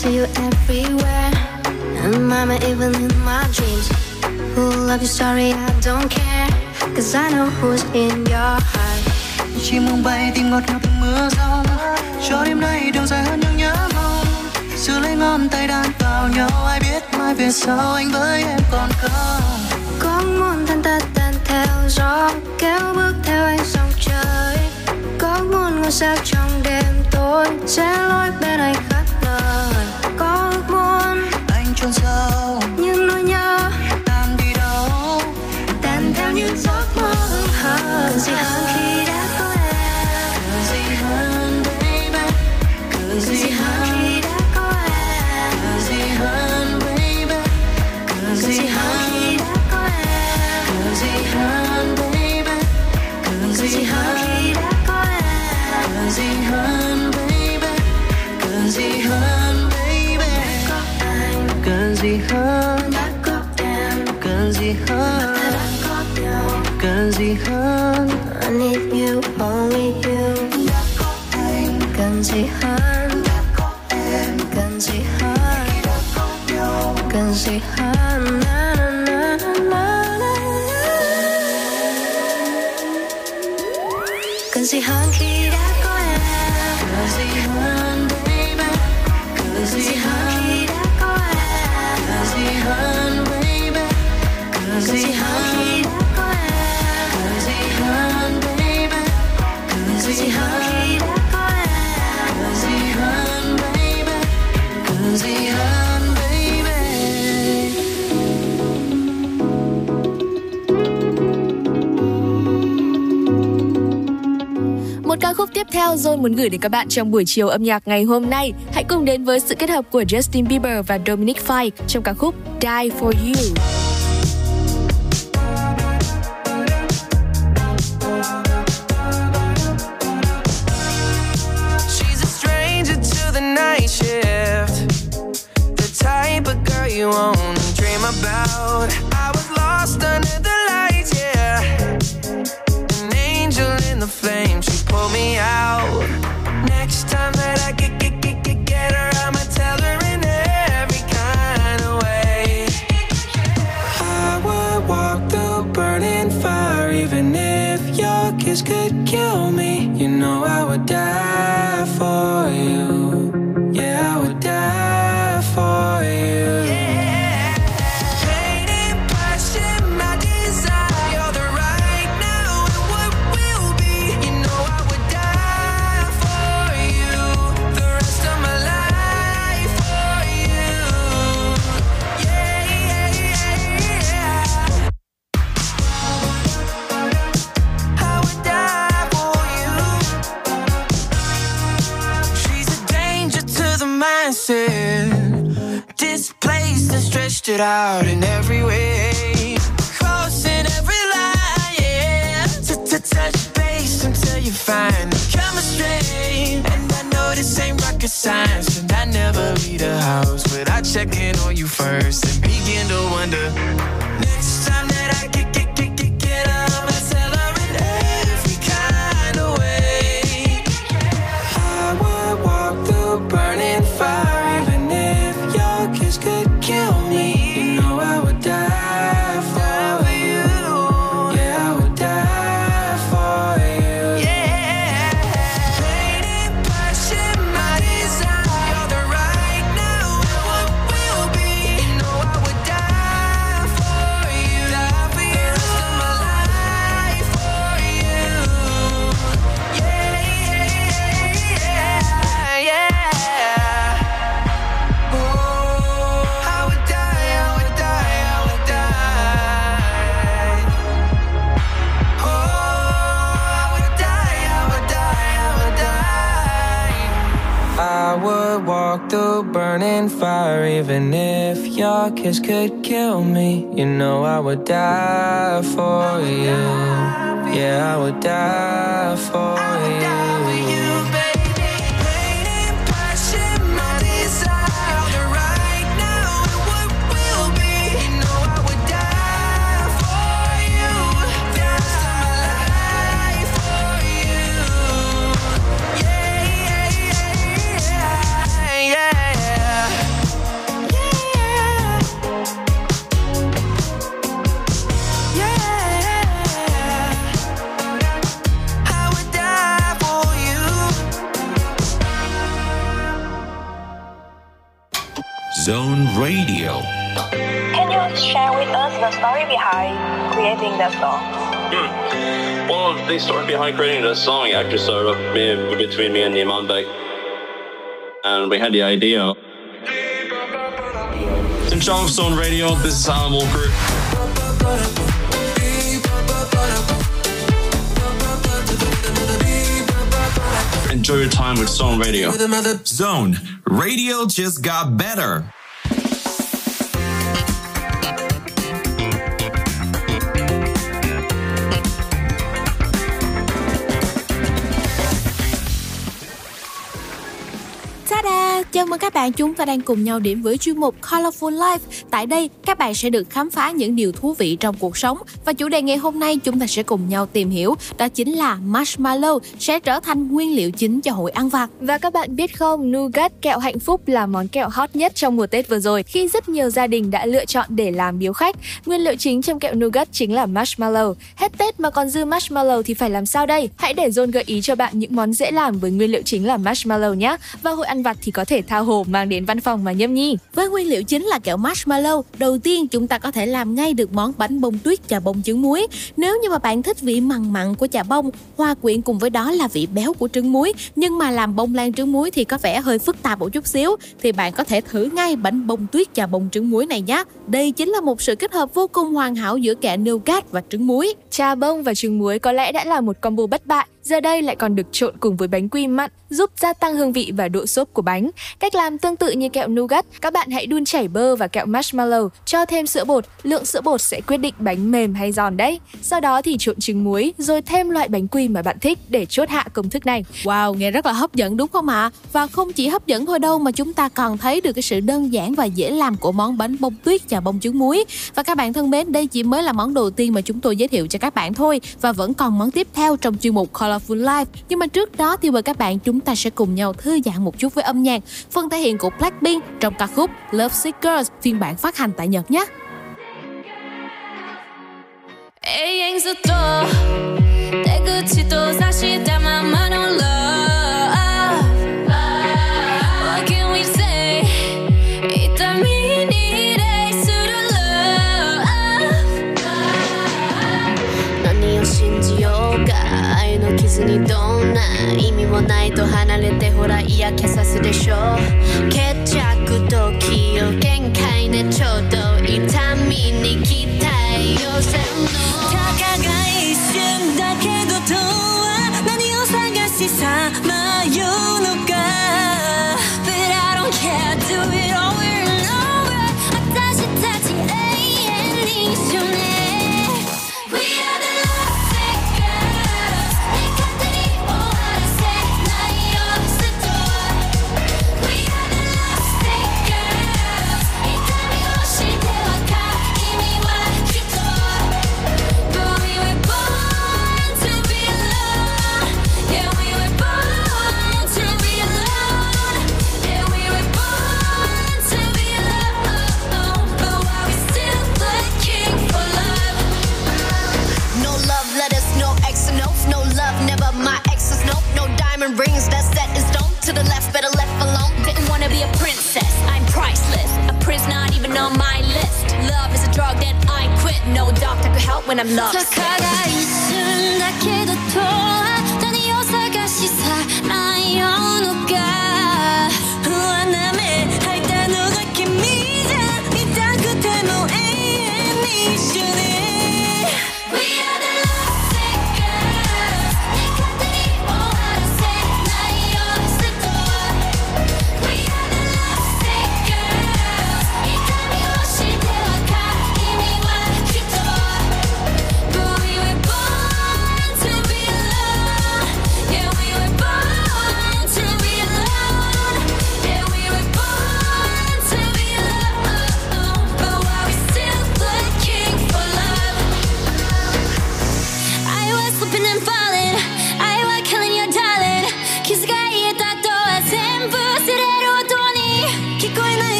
see you everywhere. And mama, even in my dreams. Who love you, sorry, I don't care. Cause I know who's in your heart. Chim mông bay tim ngọt ngào từng mưa giông Cho đêm nay đường dài hơn những nhớ mong Giữ lấy ngón tay đan vào nhau Ai biết mai về sau anh với em còn không Có muốn thân ta tan theo gió Kéo bước theo anh sông trời Có muốn ngôi sao trong đêm tối Sẽ lối bên anh sao John muốn gửi đến các bạn trong buổi chiều âm nhạc ngày hôm nay. Hãy cùng đến với sự kết hợp của Justin Bieber và Dominic Fike trong ca khúc Die For You. Even if your kiss could kill me, you know I would die for you. Yeah, I would die for you. Radio. Can you share with us the story behind creating that song? Hmm. Well, the story behind creating the song actually started up between me and Niman Beck. And we had the idea. In charge of Zone Radio, this is Alan Walker. Enjoy your time with Zone Radio. Zone Radio just got better. Chào mừng các bạn, chúng ta đang cùng nhau điểm với chuyên mục Colorful Life. Tại đây, các bạn sẽ được khám phá những điều thú vị trong cuộc sống. Và chủ đề ngày hôm nay chúng ta sẽ cùng nhau tìm hiểu, đó chính là marshmallow sẽ trở thành nguyên liệu chính cho hội ăn vặt. Và các bạn biết không, nougat kẹo hạnh phúc là món kẹo hot nhất trong mùa Tết vừa rồi khi rất nhiều gia đình đã lựa chọn để làm biếu khách. Nguyên liệu chính trong kẹo nougat chính là marshmallow. Hết Tết mà còn dư marshmallow thì phải làm sao đây? Hãy để John gợi ý cho bạn những món dễ làm với nguyên liệu chính là marshmallow nhé. Và hội ăn vặt thì có thể tha hồ mang đến văn phòng mà nhâm nhi. Với nguyên liệu chính là kẹo marshmallow, đầu tiên chúng ta có thể làm ngay được món bánh bông tuyết chà bông trứng muối. Nếu như mà bạn thích vị mặn mặn của chà bông, hòa quyện cùng với đó là vị béo của trứng muối, nhưng mà làm bông lan trứng muối thì có vẻ hơi phức tạp một chút xíu, thì bạn có thể thử ngay bánh bông tuyết chà bông trứng muối này nhé. Đây chính là một sự kết hợp vô cùng hoàn hảo giữa kẹo nougat và trứng muối. Trà bông và trứng muối có lẽ đã là một combo bất bại giờ đây lại còn được trộn cùng với bánh quy mặn giúp gia tăng hương vị và độ xốp của bánh. Cách làm tương tự như kẹo nougat, các bạn hãy đun chảy bơ và kẹo marshmallow, cho thêm sữa bột, lượng sữa bột sẽ quyết định bánh mềm hay giòn đấy. Sau đó thì trộn trứng muối rồi thêm loại bánh quy mà bạn thích để chốt hạ công thức này. Wow, nghe rất là hấp dẫn đúng không ạ? À? Và không chỉ hấp dẫn thôi đâu mà chúng ta còn thấy được cái sự đơn giản và dễ làm của món bánh bông tuyết và bông trứng muối. Và các bạn thân mến, đây chỉ mới là món đầu tiên mà chúng tôi giới thiệu cho các bạn thôi và vẫn còn món tiếp theo trong chuyên mục Colorful Life. Nhưng mà trước đó thì mời các bạn chúng ta sẽ cùng nhau thư giãn một chút với âm nhạc, phần thể hiện của Blackpink trong ca khúc Love Sick Girls phiên bản phát hành tại Nhật nhé. 永にどんな意味もないと離れてほら嫌気さすでしょ。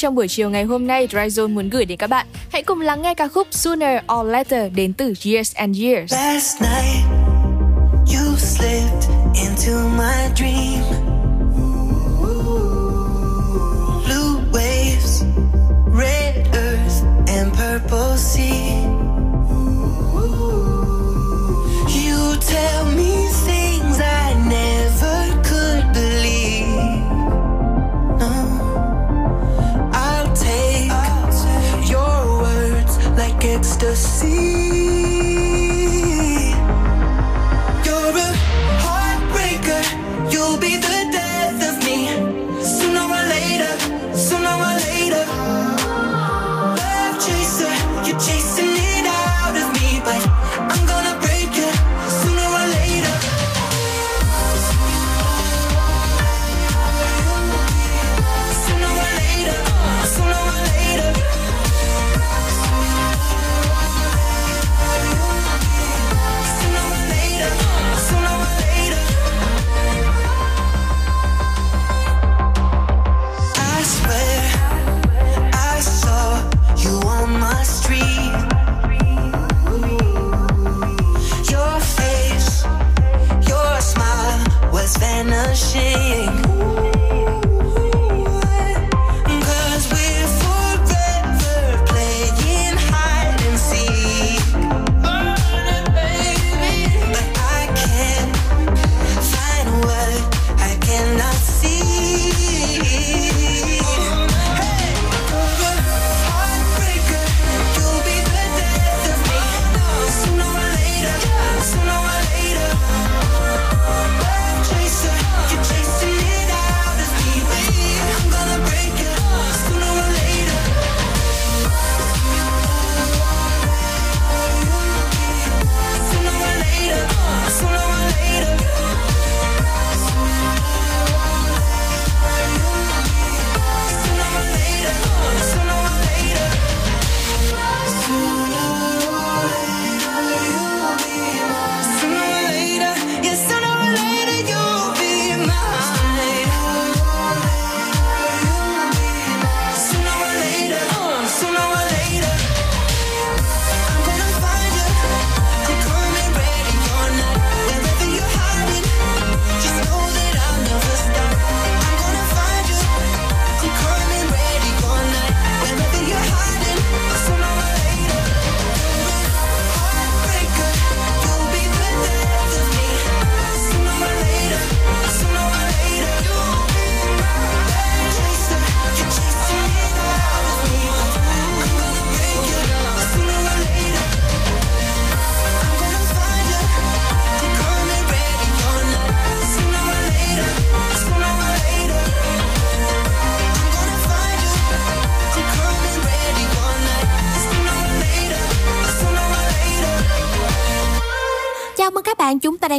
Trong buổi chiều ngày hôm nay Dryzone muốn gửi đến các bạn. Hãy cùng lắng nghe ca khúc Sooner or Later đến từ Years and Years. Last night, you slipped into my dream.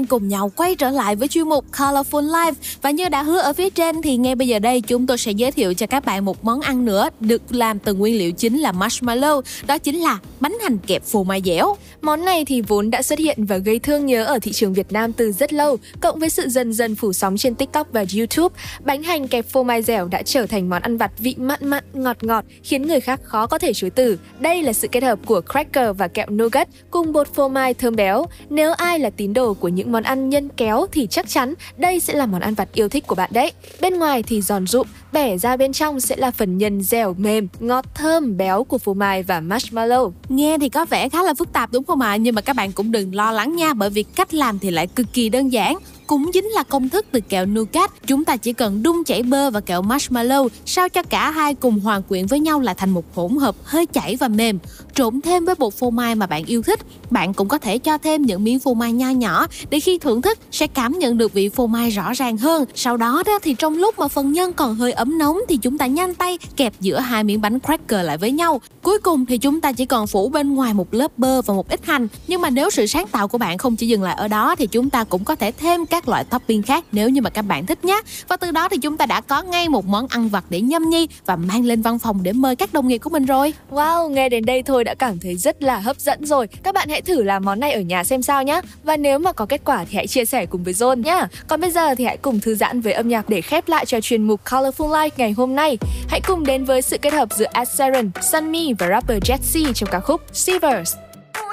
Đang cùng nhau quay trở lại với chuyên mục Colorful Life. Và như đã hứa ở phía trên, thì ngay bây giờ đây chúng tôi sẽ giới thiệu cho các bạn một món ăn nữa Được làm từ nguyên liệu chính là marshmallow. Đó chính là bánh hành kẹp phô mai dẻo. Món này thì vốn đã xuất hiện và gây thương nhớ ở thị trường Việt Nam từ rất lâu, cộng với sự dần dần phủ sóng trên TikTok và YouTube, bánh hành kẹp phô mai dẻo đã trở thành món ăn vặt vị mặn mặn, ngọt ngọt, khiến người khác khó có thể chối từ. Đây là sự kết hợp của cracker và kẹo nougat cùng bột phô mai thơm béo. Nếu ai là tín đồ của những món ăn nhân kéo thì chắc chắn đây sẽ là món ăn vặt yêu thích của bạn đấy. Bên ngoài thì giòn rụm, bẻ ra bên trong sẽ là phần nhân dẻo mềm, ngọt thơm béo của phô mai và marshmallow. Nghe thì có vẻ khá là phức tạp đúng không ạ? Nhưng mà các bạn cũng đừng lo lắng nha, Bởi vì cách làm thì lại cực kỳ đơn giản cũng chính là công thức từ kẹo nougat. Chúng ta chỉ cần đun chảy bơ và kẹo marshmallow, sao cho cả hai cùng hòa quyện với nhau là thành một hỗn hợp hơi chảy và mềm. Trộn thêm với bột phô mai mà bạn yêu thích. Bạn cũng có thể cho thêm những miếng phô mai nho nhỏ để khi thưởng thức, sẽ cảm nhận được vị phô mai rõ ràng hơn. Sau đó đó thì trong lúc mà phần nhân còn hơi ấm nóng thì chúng ta nhanh tay kẹp giữa hai miếng bánh cracker lại với nhau. Cuối cùng thì chúng ta chỉ còn phủ bên ngoài một lớp bơ và một ít hành. Nhưng mà nếu sự sáng tạo của bạn không chỉ dừng lại ở đó thì chúng ta cũng có thể thêm các các loại topping khác nếu như mà các bạn thích nhé. Và từ đó thì chúng ta đã có ngay một món ăn vặt để nhâm nhi và mang lên văn phòng để mời các đồng nghiệp của mình rồi. Wow, nghe đến đây thôi đã cảm thấy rất là hấp dẫn rồi. Các bạn hãy thử làm món này ở nhà xem sao nhé. Và nếu mà có kết quả thì hãy chia sẻ cùng với Zone nhé. Còn bây giờ thì hãy cùng thư giãn với âm nhạc để khép lại cho chuyên mục Colorful Life ngày hôm nay. Hãy cùng đến với sự kết hợp giữa Ed Sheeran, Sunmi và rapper Jet trong ca khúc Shivers.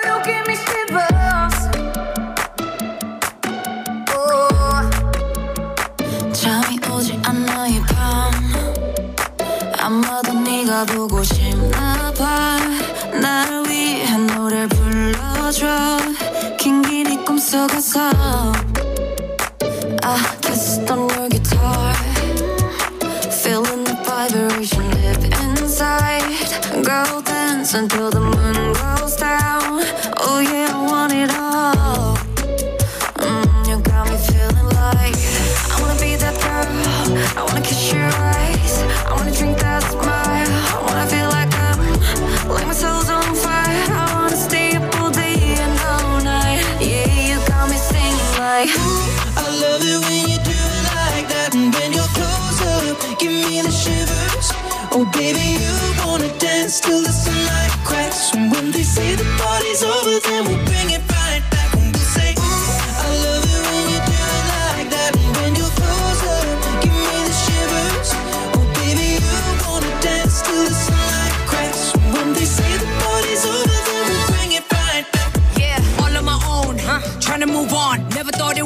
You give me shivers. 아마도 네가 보고 싶나 봐 나를 위해 노래 불러줘 긴긴 이 꿈속에서 I kissed on your guitar Feeling the vibration deep inside Go dance until the moon goes down Oh yeah, baby, you wanna dance till the sunlight cracks. And when they say the party's over, then we'll bring it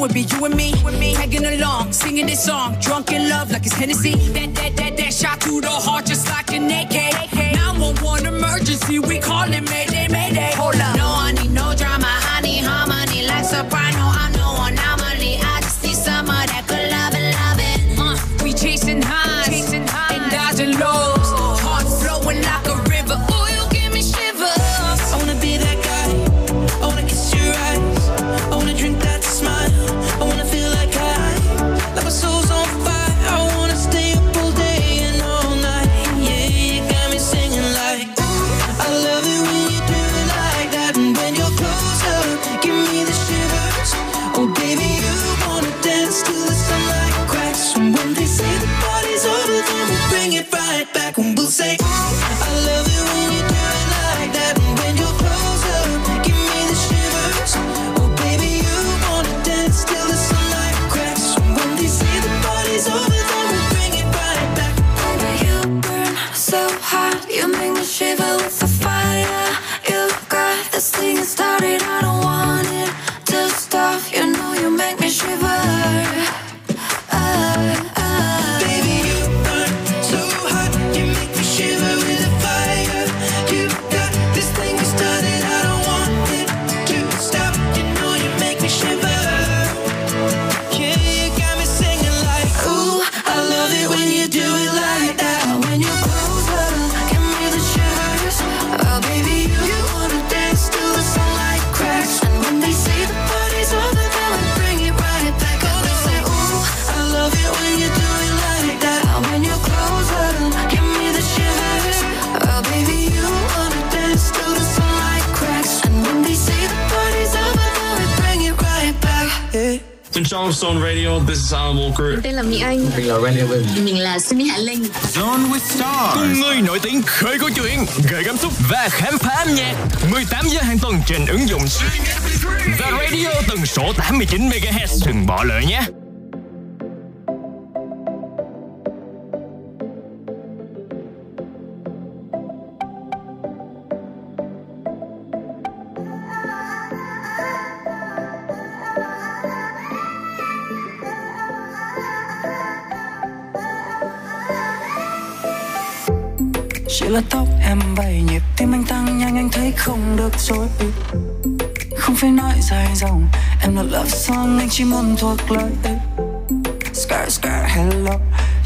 would be you and me. Tagging along, singing this song. Drunk in love like it's Hennessy. That, that, that, that shot to the heart just like an AK. 911 emergency, we call it Mayday, Mayday. Hold up. No Chào Stone Radio, this is Alan Walker. Tên là Mỹ Anh. Mình là Randy Lin. Mình là Simi Hạ Linh. Zone with Stars Cùng người nổi tiếng khơi câu chuyện Gợi cảm xúc và khám phá âm nhạc 18 giờ hàng tuần trên ứng dụng Và radio tần số 89 MHz Đừng bỏ lỡ nhé là tóc em bay nhịp tim anh tăng nhanh, anh thấy không được rồi Không phải nói dài dòng, Em là love song, anh chỉ muốn thuộc lời scar scar hello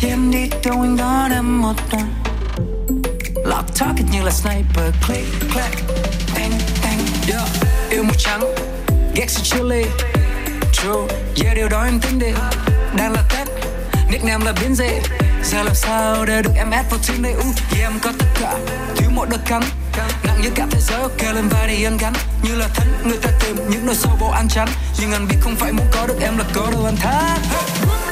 Yeah em đi đâu anh đón em một đoạn Lock target như là sniper, Click, clack, Bang bang. Yeah. Yêu màu trắng, Ghét sự chili True, Yeah, điều đó em tính đi. Đang là Tết, Nickname là biến dị. Giờ làm sao để được em ép vào tim này u thì em có tất cả, Thiếu một đợt cắn. Nặng như cả thế giới ok lên vai đi anh gánh như là thánh người ta tìm những nơi sâu bộ ăn chắn nhưng anh biết không phải muốn có được em là có đâu anh thắng hey.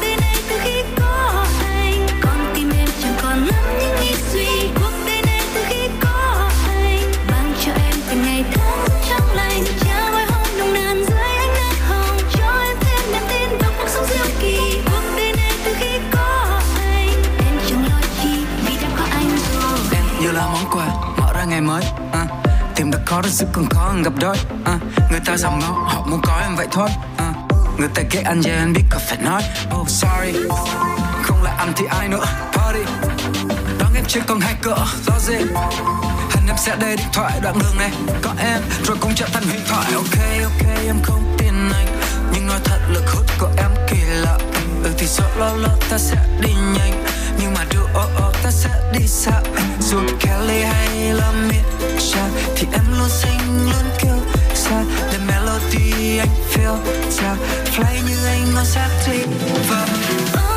Khó rất sức còn khó hơn gặp đôi à, người ta dòng ngó họ muốn có em vậy thôi à, người ta ghét anh yeah anh biết có phải nói oh sorry. Không là anh thì ai nữa party. Đón em chưa con hai cỡ lo gì? Hẹn em sẽ đây điện thoại đoạn đường này có em rồi cũng trở thành huyền thoại. Ok ok em không tin anh nhưng nói thật lực hút của em kỳ lạ. Ừ thì sợ lo lo ta sẽ đi nhanh. Nhưng mà đưa ô ô ta sẽ đi xa. Dù Kelly hay là xa thì em luôn xinh luôn kêu xa để melody anh feel xa fly như anh ngọn sát và vâng. oh.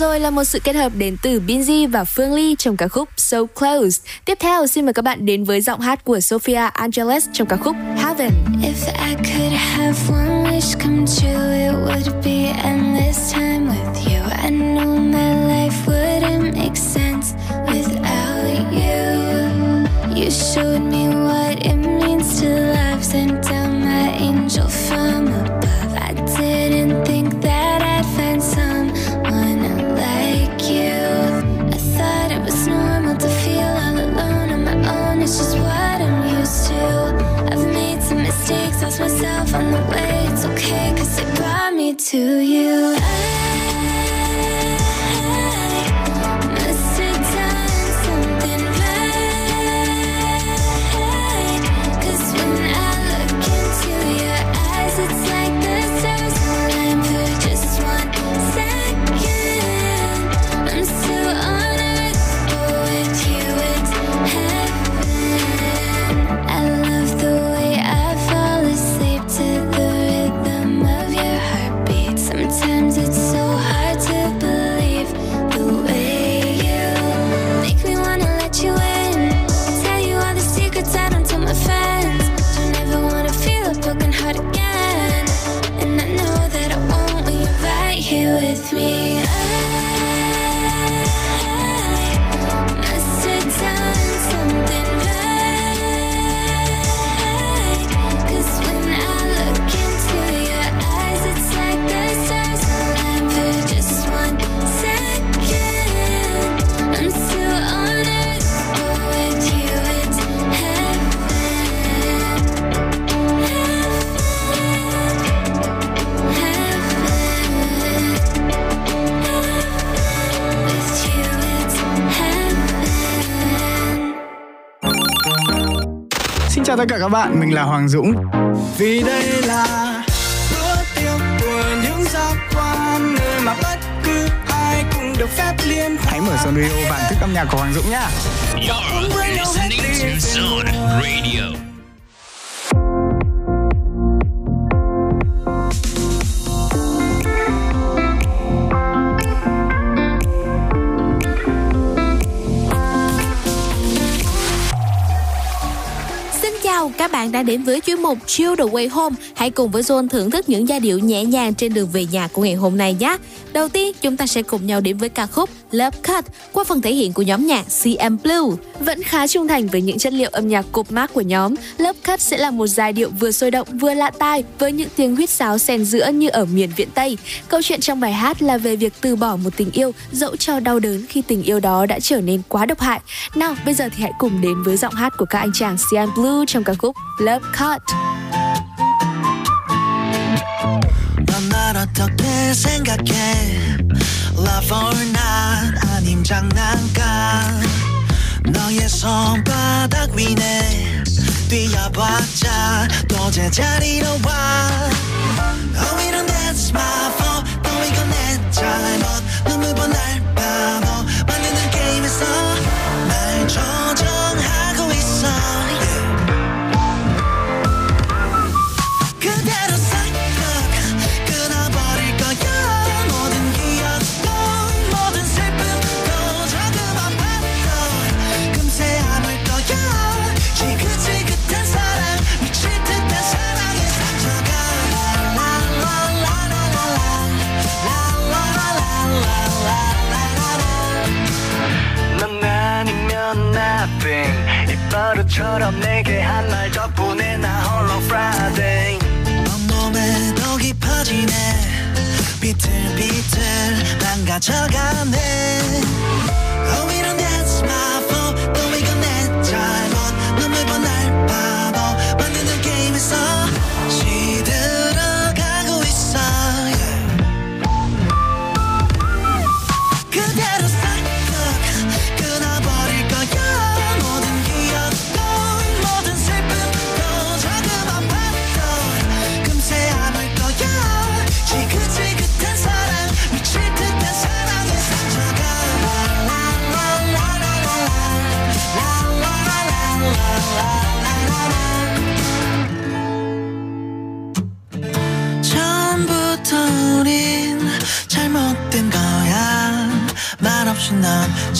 Rồi là một sự kết hợp đến từ Binz và Phương Ly trong ca khúc So Close. Tiếp theo xin mời các bạn đến với giọng hát của Sophia Angeles trong ca khúc Heaven. If I could have one wish come true, it would be endless time with you. I know my life wouldn't make sense without you. You showed mình là Hoàng Dũng. Vì đây là bữa tiệc của những giác quan nơi mà bất cứ ai cũng được phép liên hoan. Hãy mở Sonrio bản thức âm nhạc của Hoàng Dũng nhá. You're listening to Zone Radio. Đã đến với chuyên mục Chill the Way Home. Hãy cùng với Zone thưởng thức những giai điệu nhẹ nhàng trên đường về nhà của ngày hôm nay nhé. Đầu tiên, chúng ta sẽ cùng nhau đến với ca khúc Love Cut qua phần thể hiện của nhóm nhạc CM Blue. Vẫn khá trung thành với những chất liệu âm nhạc cột mát của nhóm, Love Cut sẽ là một giai điệu vừa sôi động vừa lạ tai với những tiếng huýt sáo xen giữa như ở miền Viễn Tây. Câu chuyện trong bài hát là về việc từ bỏ một tình yêu dẫu cho đau đớn khi tình yêu đó đã trở nên quá độc hại. Nào, bây giờ thì hãy cùng đến với giọng hát của các anh chàng Cyan Blue trong ca khúc Love Cut. 넌날 어떻게 생각해 Love or not 아님 장난감 너의 손바닥 위네 뛰어봤자 또 제자리로 와 Oh 이런 that's my 비틀비틀 망가져가네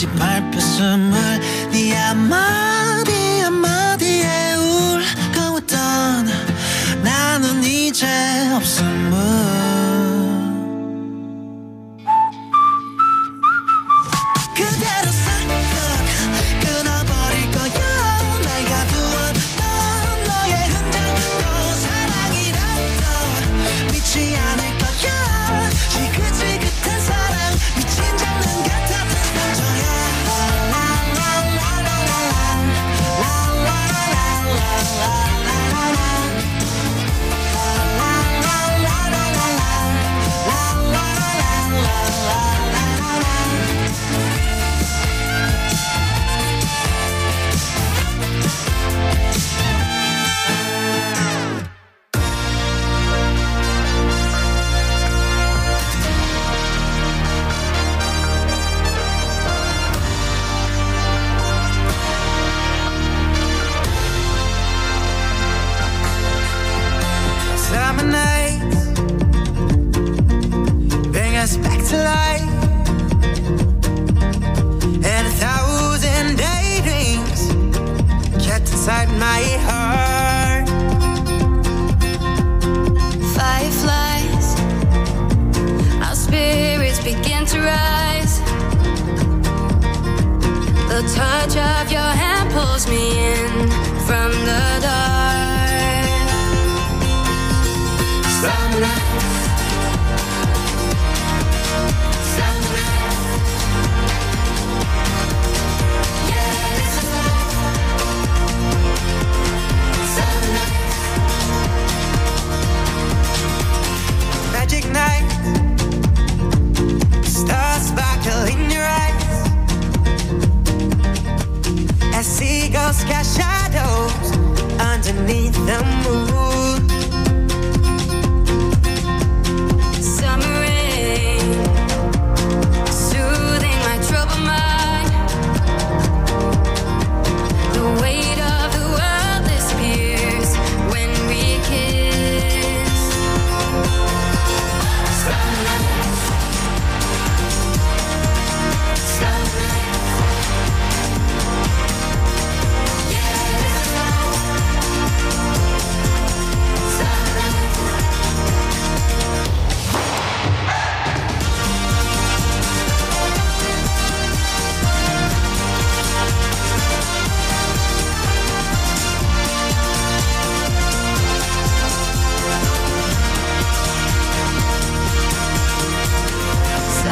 넌 짓밟혔음을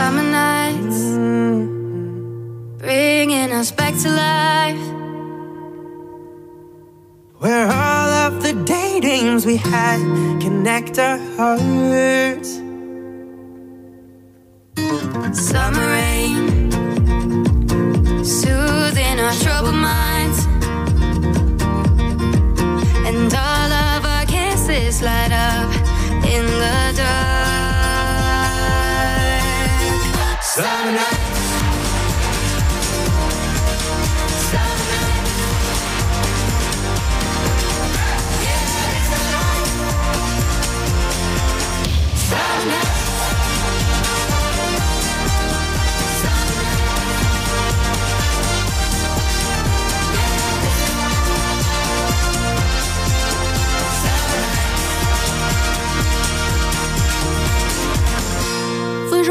summer nights, bringing us back to life. Where all of the datings we had connect our hearts. Summer rain, soothing our troubled minds, and all of our kisses light up in the Yes.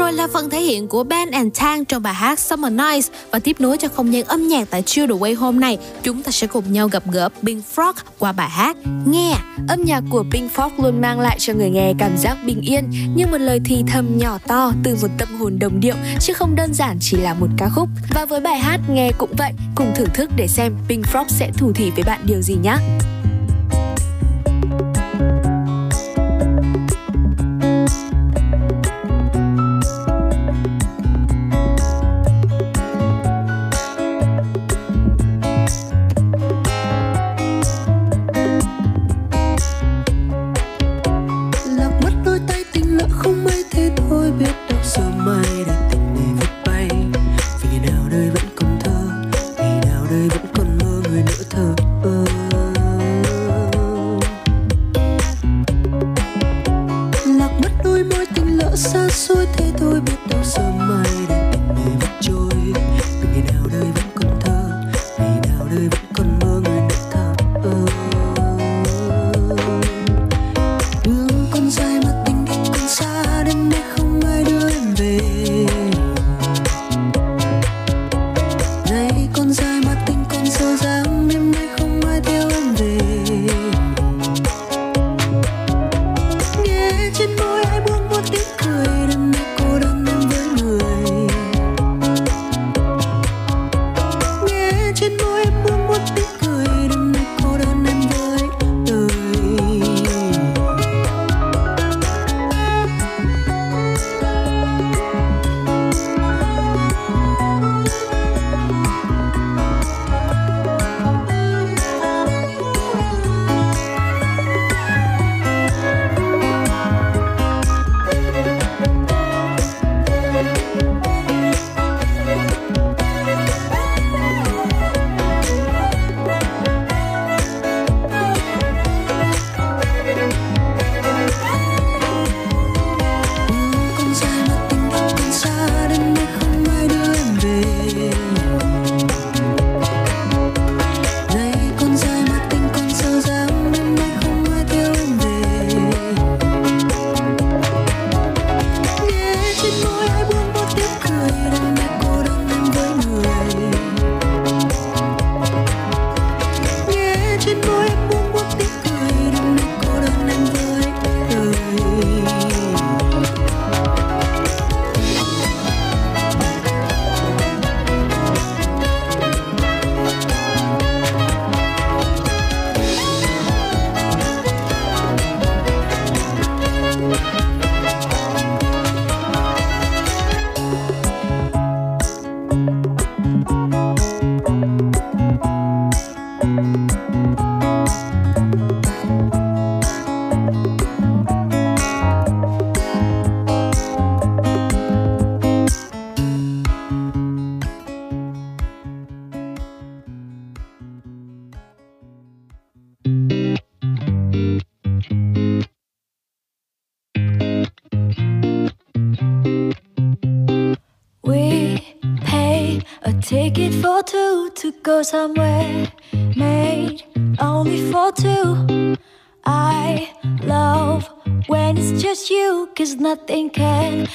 Rồi là phần thể hiện của Ben and Tang trong bài hát Summer Nights và tiếp nối cho không gian âm nhạc tại Chill the Way hôm nay, chúng ta sẽ cùng nhau gặp gỡ Pink Frog qua bài hát Nghe. Âm nhạc của Pink Frog luôn mang lại cho người nghe cảm giác bình yên như một lời thì thầm nhỏ to từ một tâm hồn đồng điệu chứ không đơn giản chỉ là một ca khúc. Và với bài hát nghe cũng vậy, cùng thưởng thức để xem Pink Frog sẽ thủ thỉ với bạn điều gì nhé. Somewhere made only for two. I love when it's just you, cause nothing can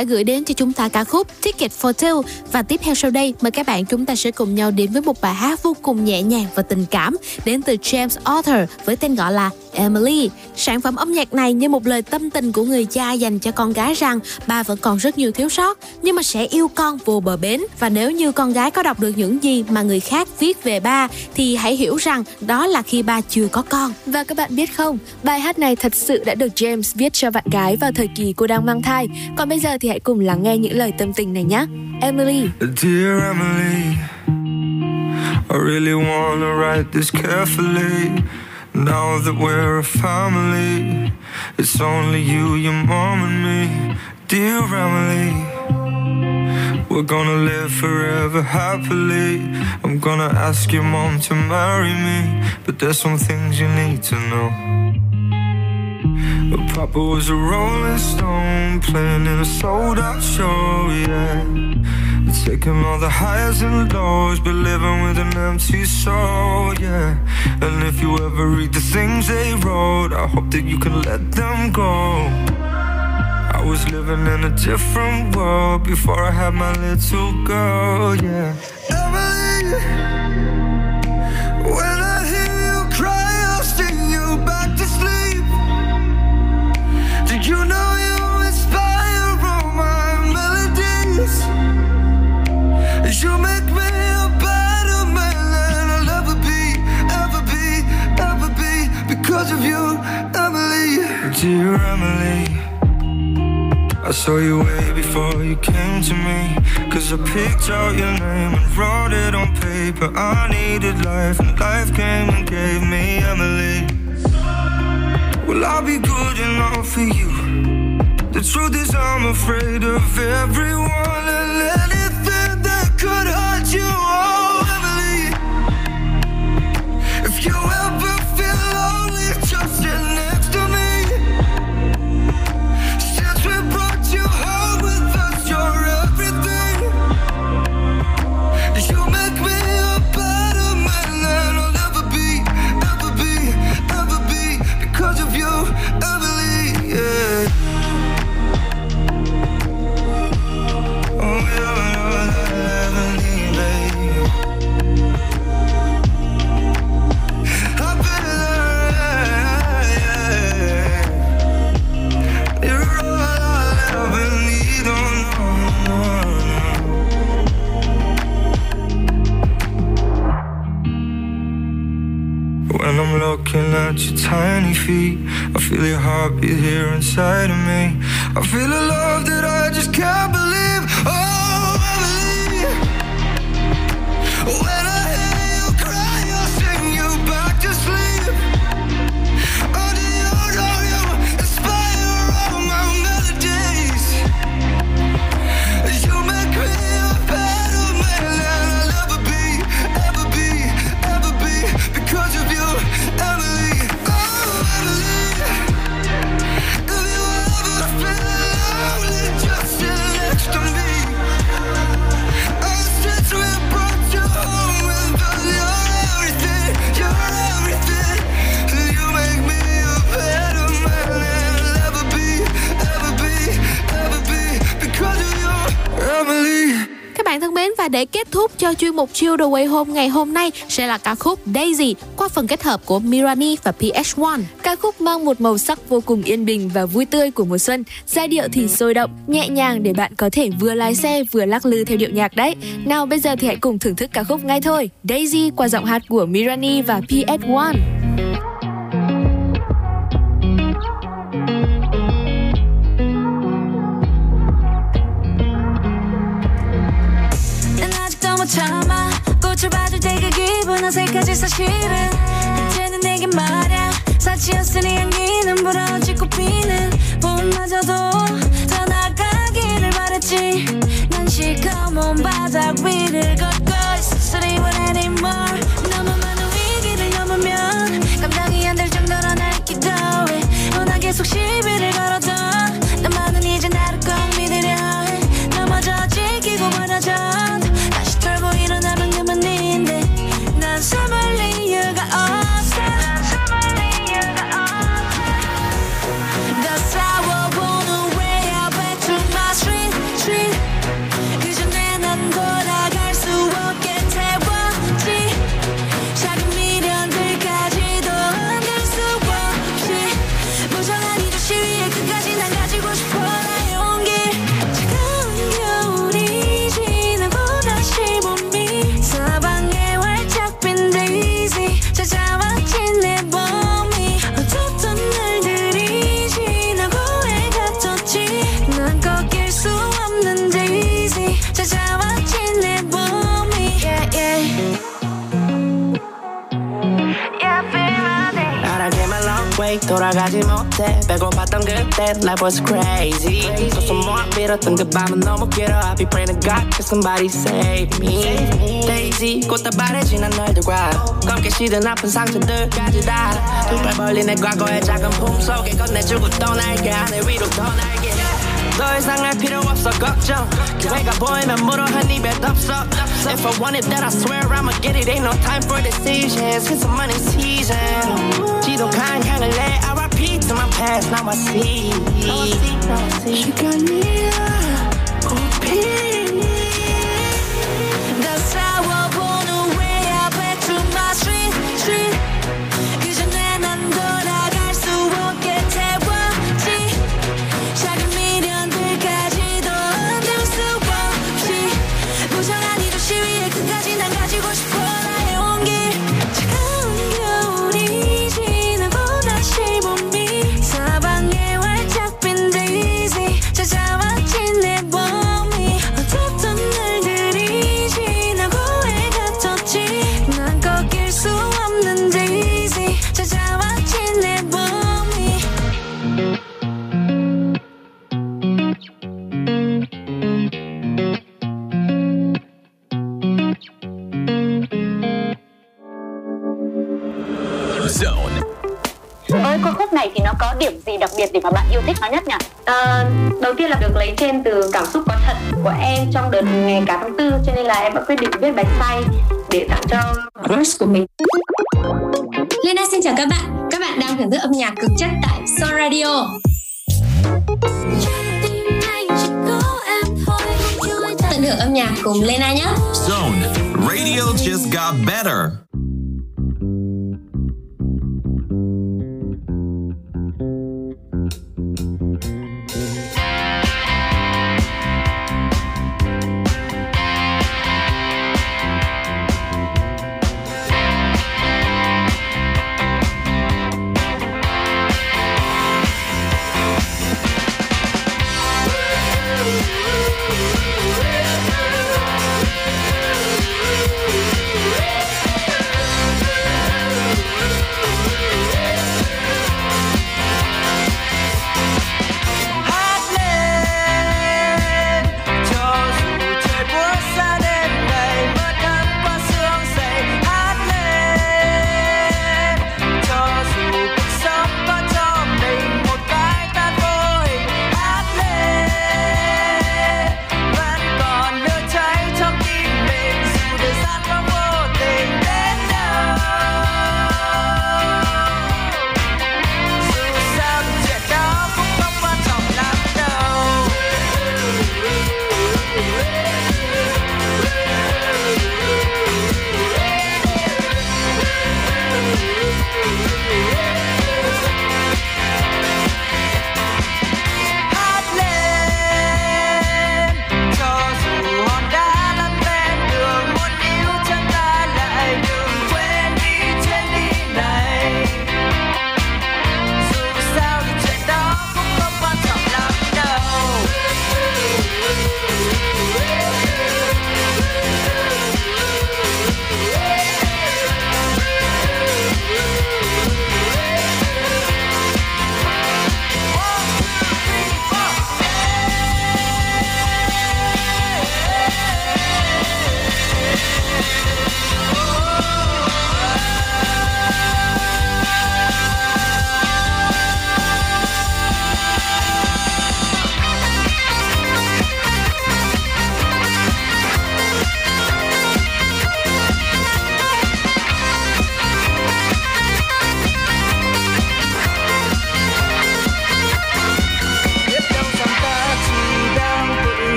đã gửi đến cho chúng ta ca khúc Ticket for Two. Và tiếp theo sau đây, mời các bạn chúng ta sẽ cùng nhau đến với một bài hát vô cùng nhẹ nhàng và tình cảm đến từ James Arthur với tên gọi là Emily. Sản phẩm âm nhạc này như một lời tâm tình của người cha dành cho con gái rằng ba vẫn còn rất nhiều thiếu sót nhưng mà sẽ yêu con vô bờ bến và nếu như con gái có đọc được những gì mà người khác viết về ba thì hãy hiểu rằng đó là khi ba chưa có con. Và các bạn biết không, bài hát này thật sự đã được James viết cho bạn gái vào thời kỳ cô đang mang thai. Còn bây giờ thì hãy cùng lắng nghe những lời tâm tình này nhé. Emily. Dear Emily, I really wanna write this carefully. Now that we're a family, it's only you, your mom, and me. Dear Emily, we're gonna live forever happily. I'm gonna ask your mom to marry me, but there's some things you need to know. Papa was a rolling stone, playing in a sold out show, yeah. Taking all the highs and lows, but living with an empty soul, yeah. And if you ever read the things they wrote, I hope that you can let them go. I was living in a different world before I had my little girl, yeah. Emily, when Dear Emily, I saw you way before you came to me. Cause I picked out your name and wrote it on paper. I needed life, and life came and gave me Emily. Will I be good enough for you? The truth is, I'm afraid of everyone and anything at your tiny feet, I feel your heartbeat here inside of me. I feel a love that I just can't believe. Oh, Emily. When và để kết thúc cho chuyên mục Chill the Way Home ngày hôm nay sẽ là ca khúc Daisy qua phần kết hợp của Mirani và PH1. Ca khúc mang một màu sắc vô cùng yên bình và vui tươi của mùa xuân, giai điệu thì sôi động, nhẹ nhàng để bạn có thể vừa lái xe vừa lắc lư theo điệu nhạc đấy. Nào bây giờ thì hãy cùng thưởng thức ca khúc ngay thôi. Daisy qua giọng hát của Mirani và PS1. 어색하지 사실은 이제는 내게 말야 사치였으니 향기는 불어지고 피는 봄마저도 더 나가기를 바랬지. 난 시커먼 바닥 위를 걷고 있어 쓰리원 anymore. 너무 많은 위기를 넘으면 감당이 안 될 정도로 날 기도해. 너나 계속 시비를 걸어도 너만은 이제 나를 꼭 믿으려 해. 넘어져 지키고 무너져 way 돌아가지 못해 배고팠던 그때 life was crazy 소소모아 빌었던 그 밤은 너무 길어 I be praying to God can somebody save me Daisy 꽃다발에 지난 날들과 검게 시든 아픈 상처들까지 다두발 벌린 내 과거의 작은 품속에 건네주고 떠날게 하늘 위로 더 날게 더 이상 할 필요 없어 걱정 기회가 보이면 물어 한 입에 덥석 If I want it then I swear I'ma get it Ain't no time for decisions It's a money season 지독한 향을 내 RIP to my past Now I see 시간이야 꽃피 nó nhất nhỉ? À, đầu tiên là được lấy trên từ cảm xúc có thật của em trong đợt ngày cả tháng tư cho nên là em đã quyết định viết bài say để tặng cho crush của mình. Lena xin chào các bạn. Các bạn đang thưởng thức âm nhạc cực chất tại Son Radio. Tận hưởng âm nhạc cùng Lena nhé. Zone. Radio just got better.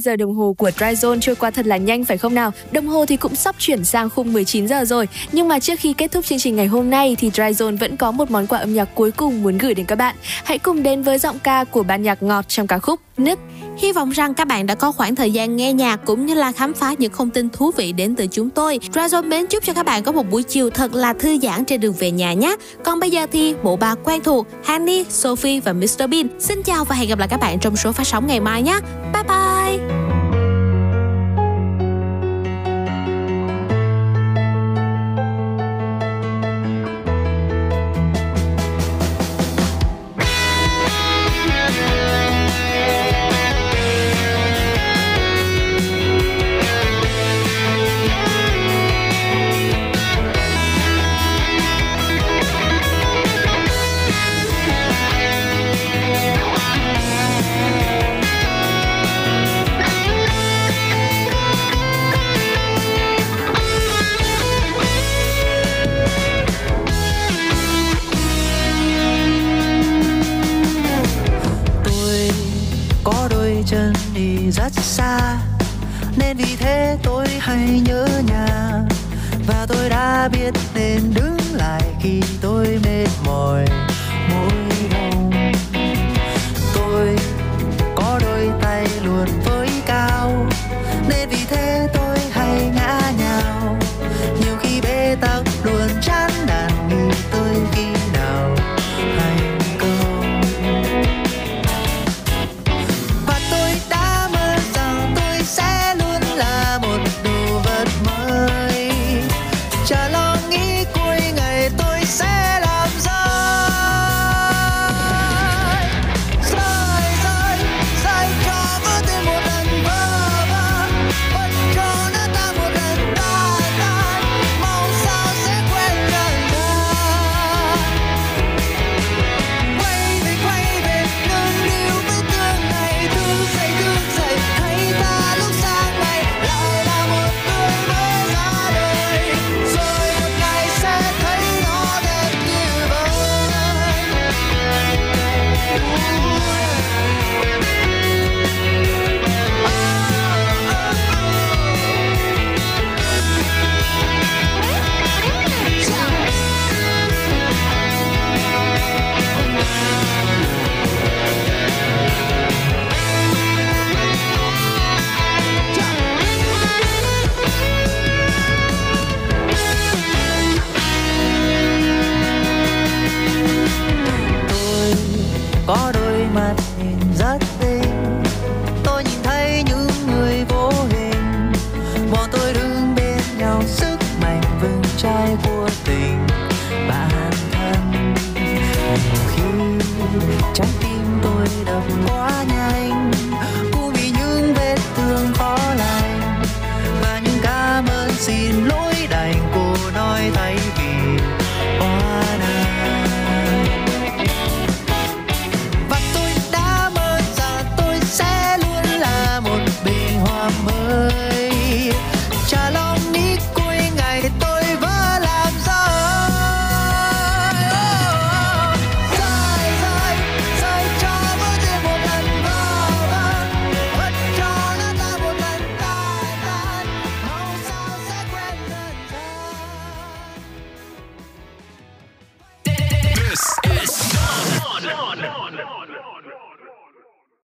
giờ đồng hồ của Tryzone trôi qua thật là nhanh phải không nào? Đồng hồ thì cũng sắp chuyển sang khung 19 giờ rồi. Nhưng mà trước khi kết thúc chương trình ngày hôm nay thì Tryzone vẫn có một món quà âm nhạc cuối cùng muốn gửi đến các bạn. Hãy cùng đến với giọng ca của ban nhạc ngọt trong ca khúc nứt Hy vọng rằng các bạn đã có khoảng thời gian nghe nhạc cũng như là khám phá những thông tin thú vị đến từ chúng tôi. Dryzone mến chúc cho các bạn có một buổi chiều thật là thư giãn trên đường về nhà nhé. Còn bây giờ thì bộ ba quen thuộc Hani, Sophie và Mr Bean. Xin chào và hẹn gặp lại các bạn trong số phát sóng ngày mai nhé. Bye bye! Bye.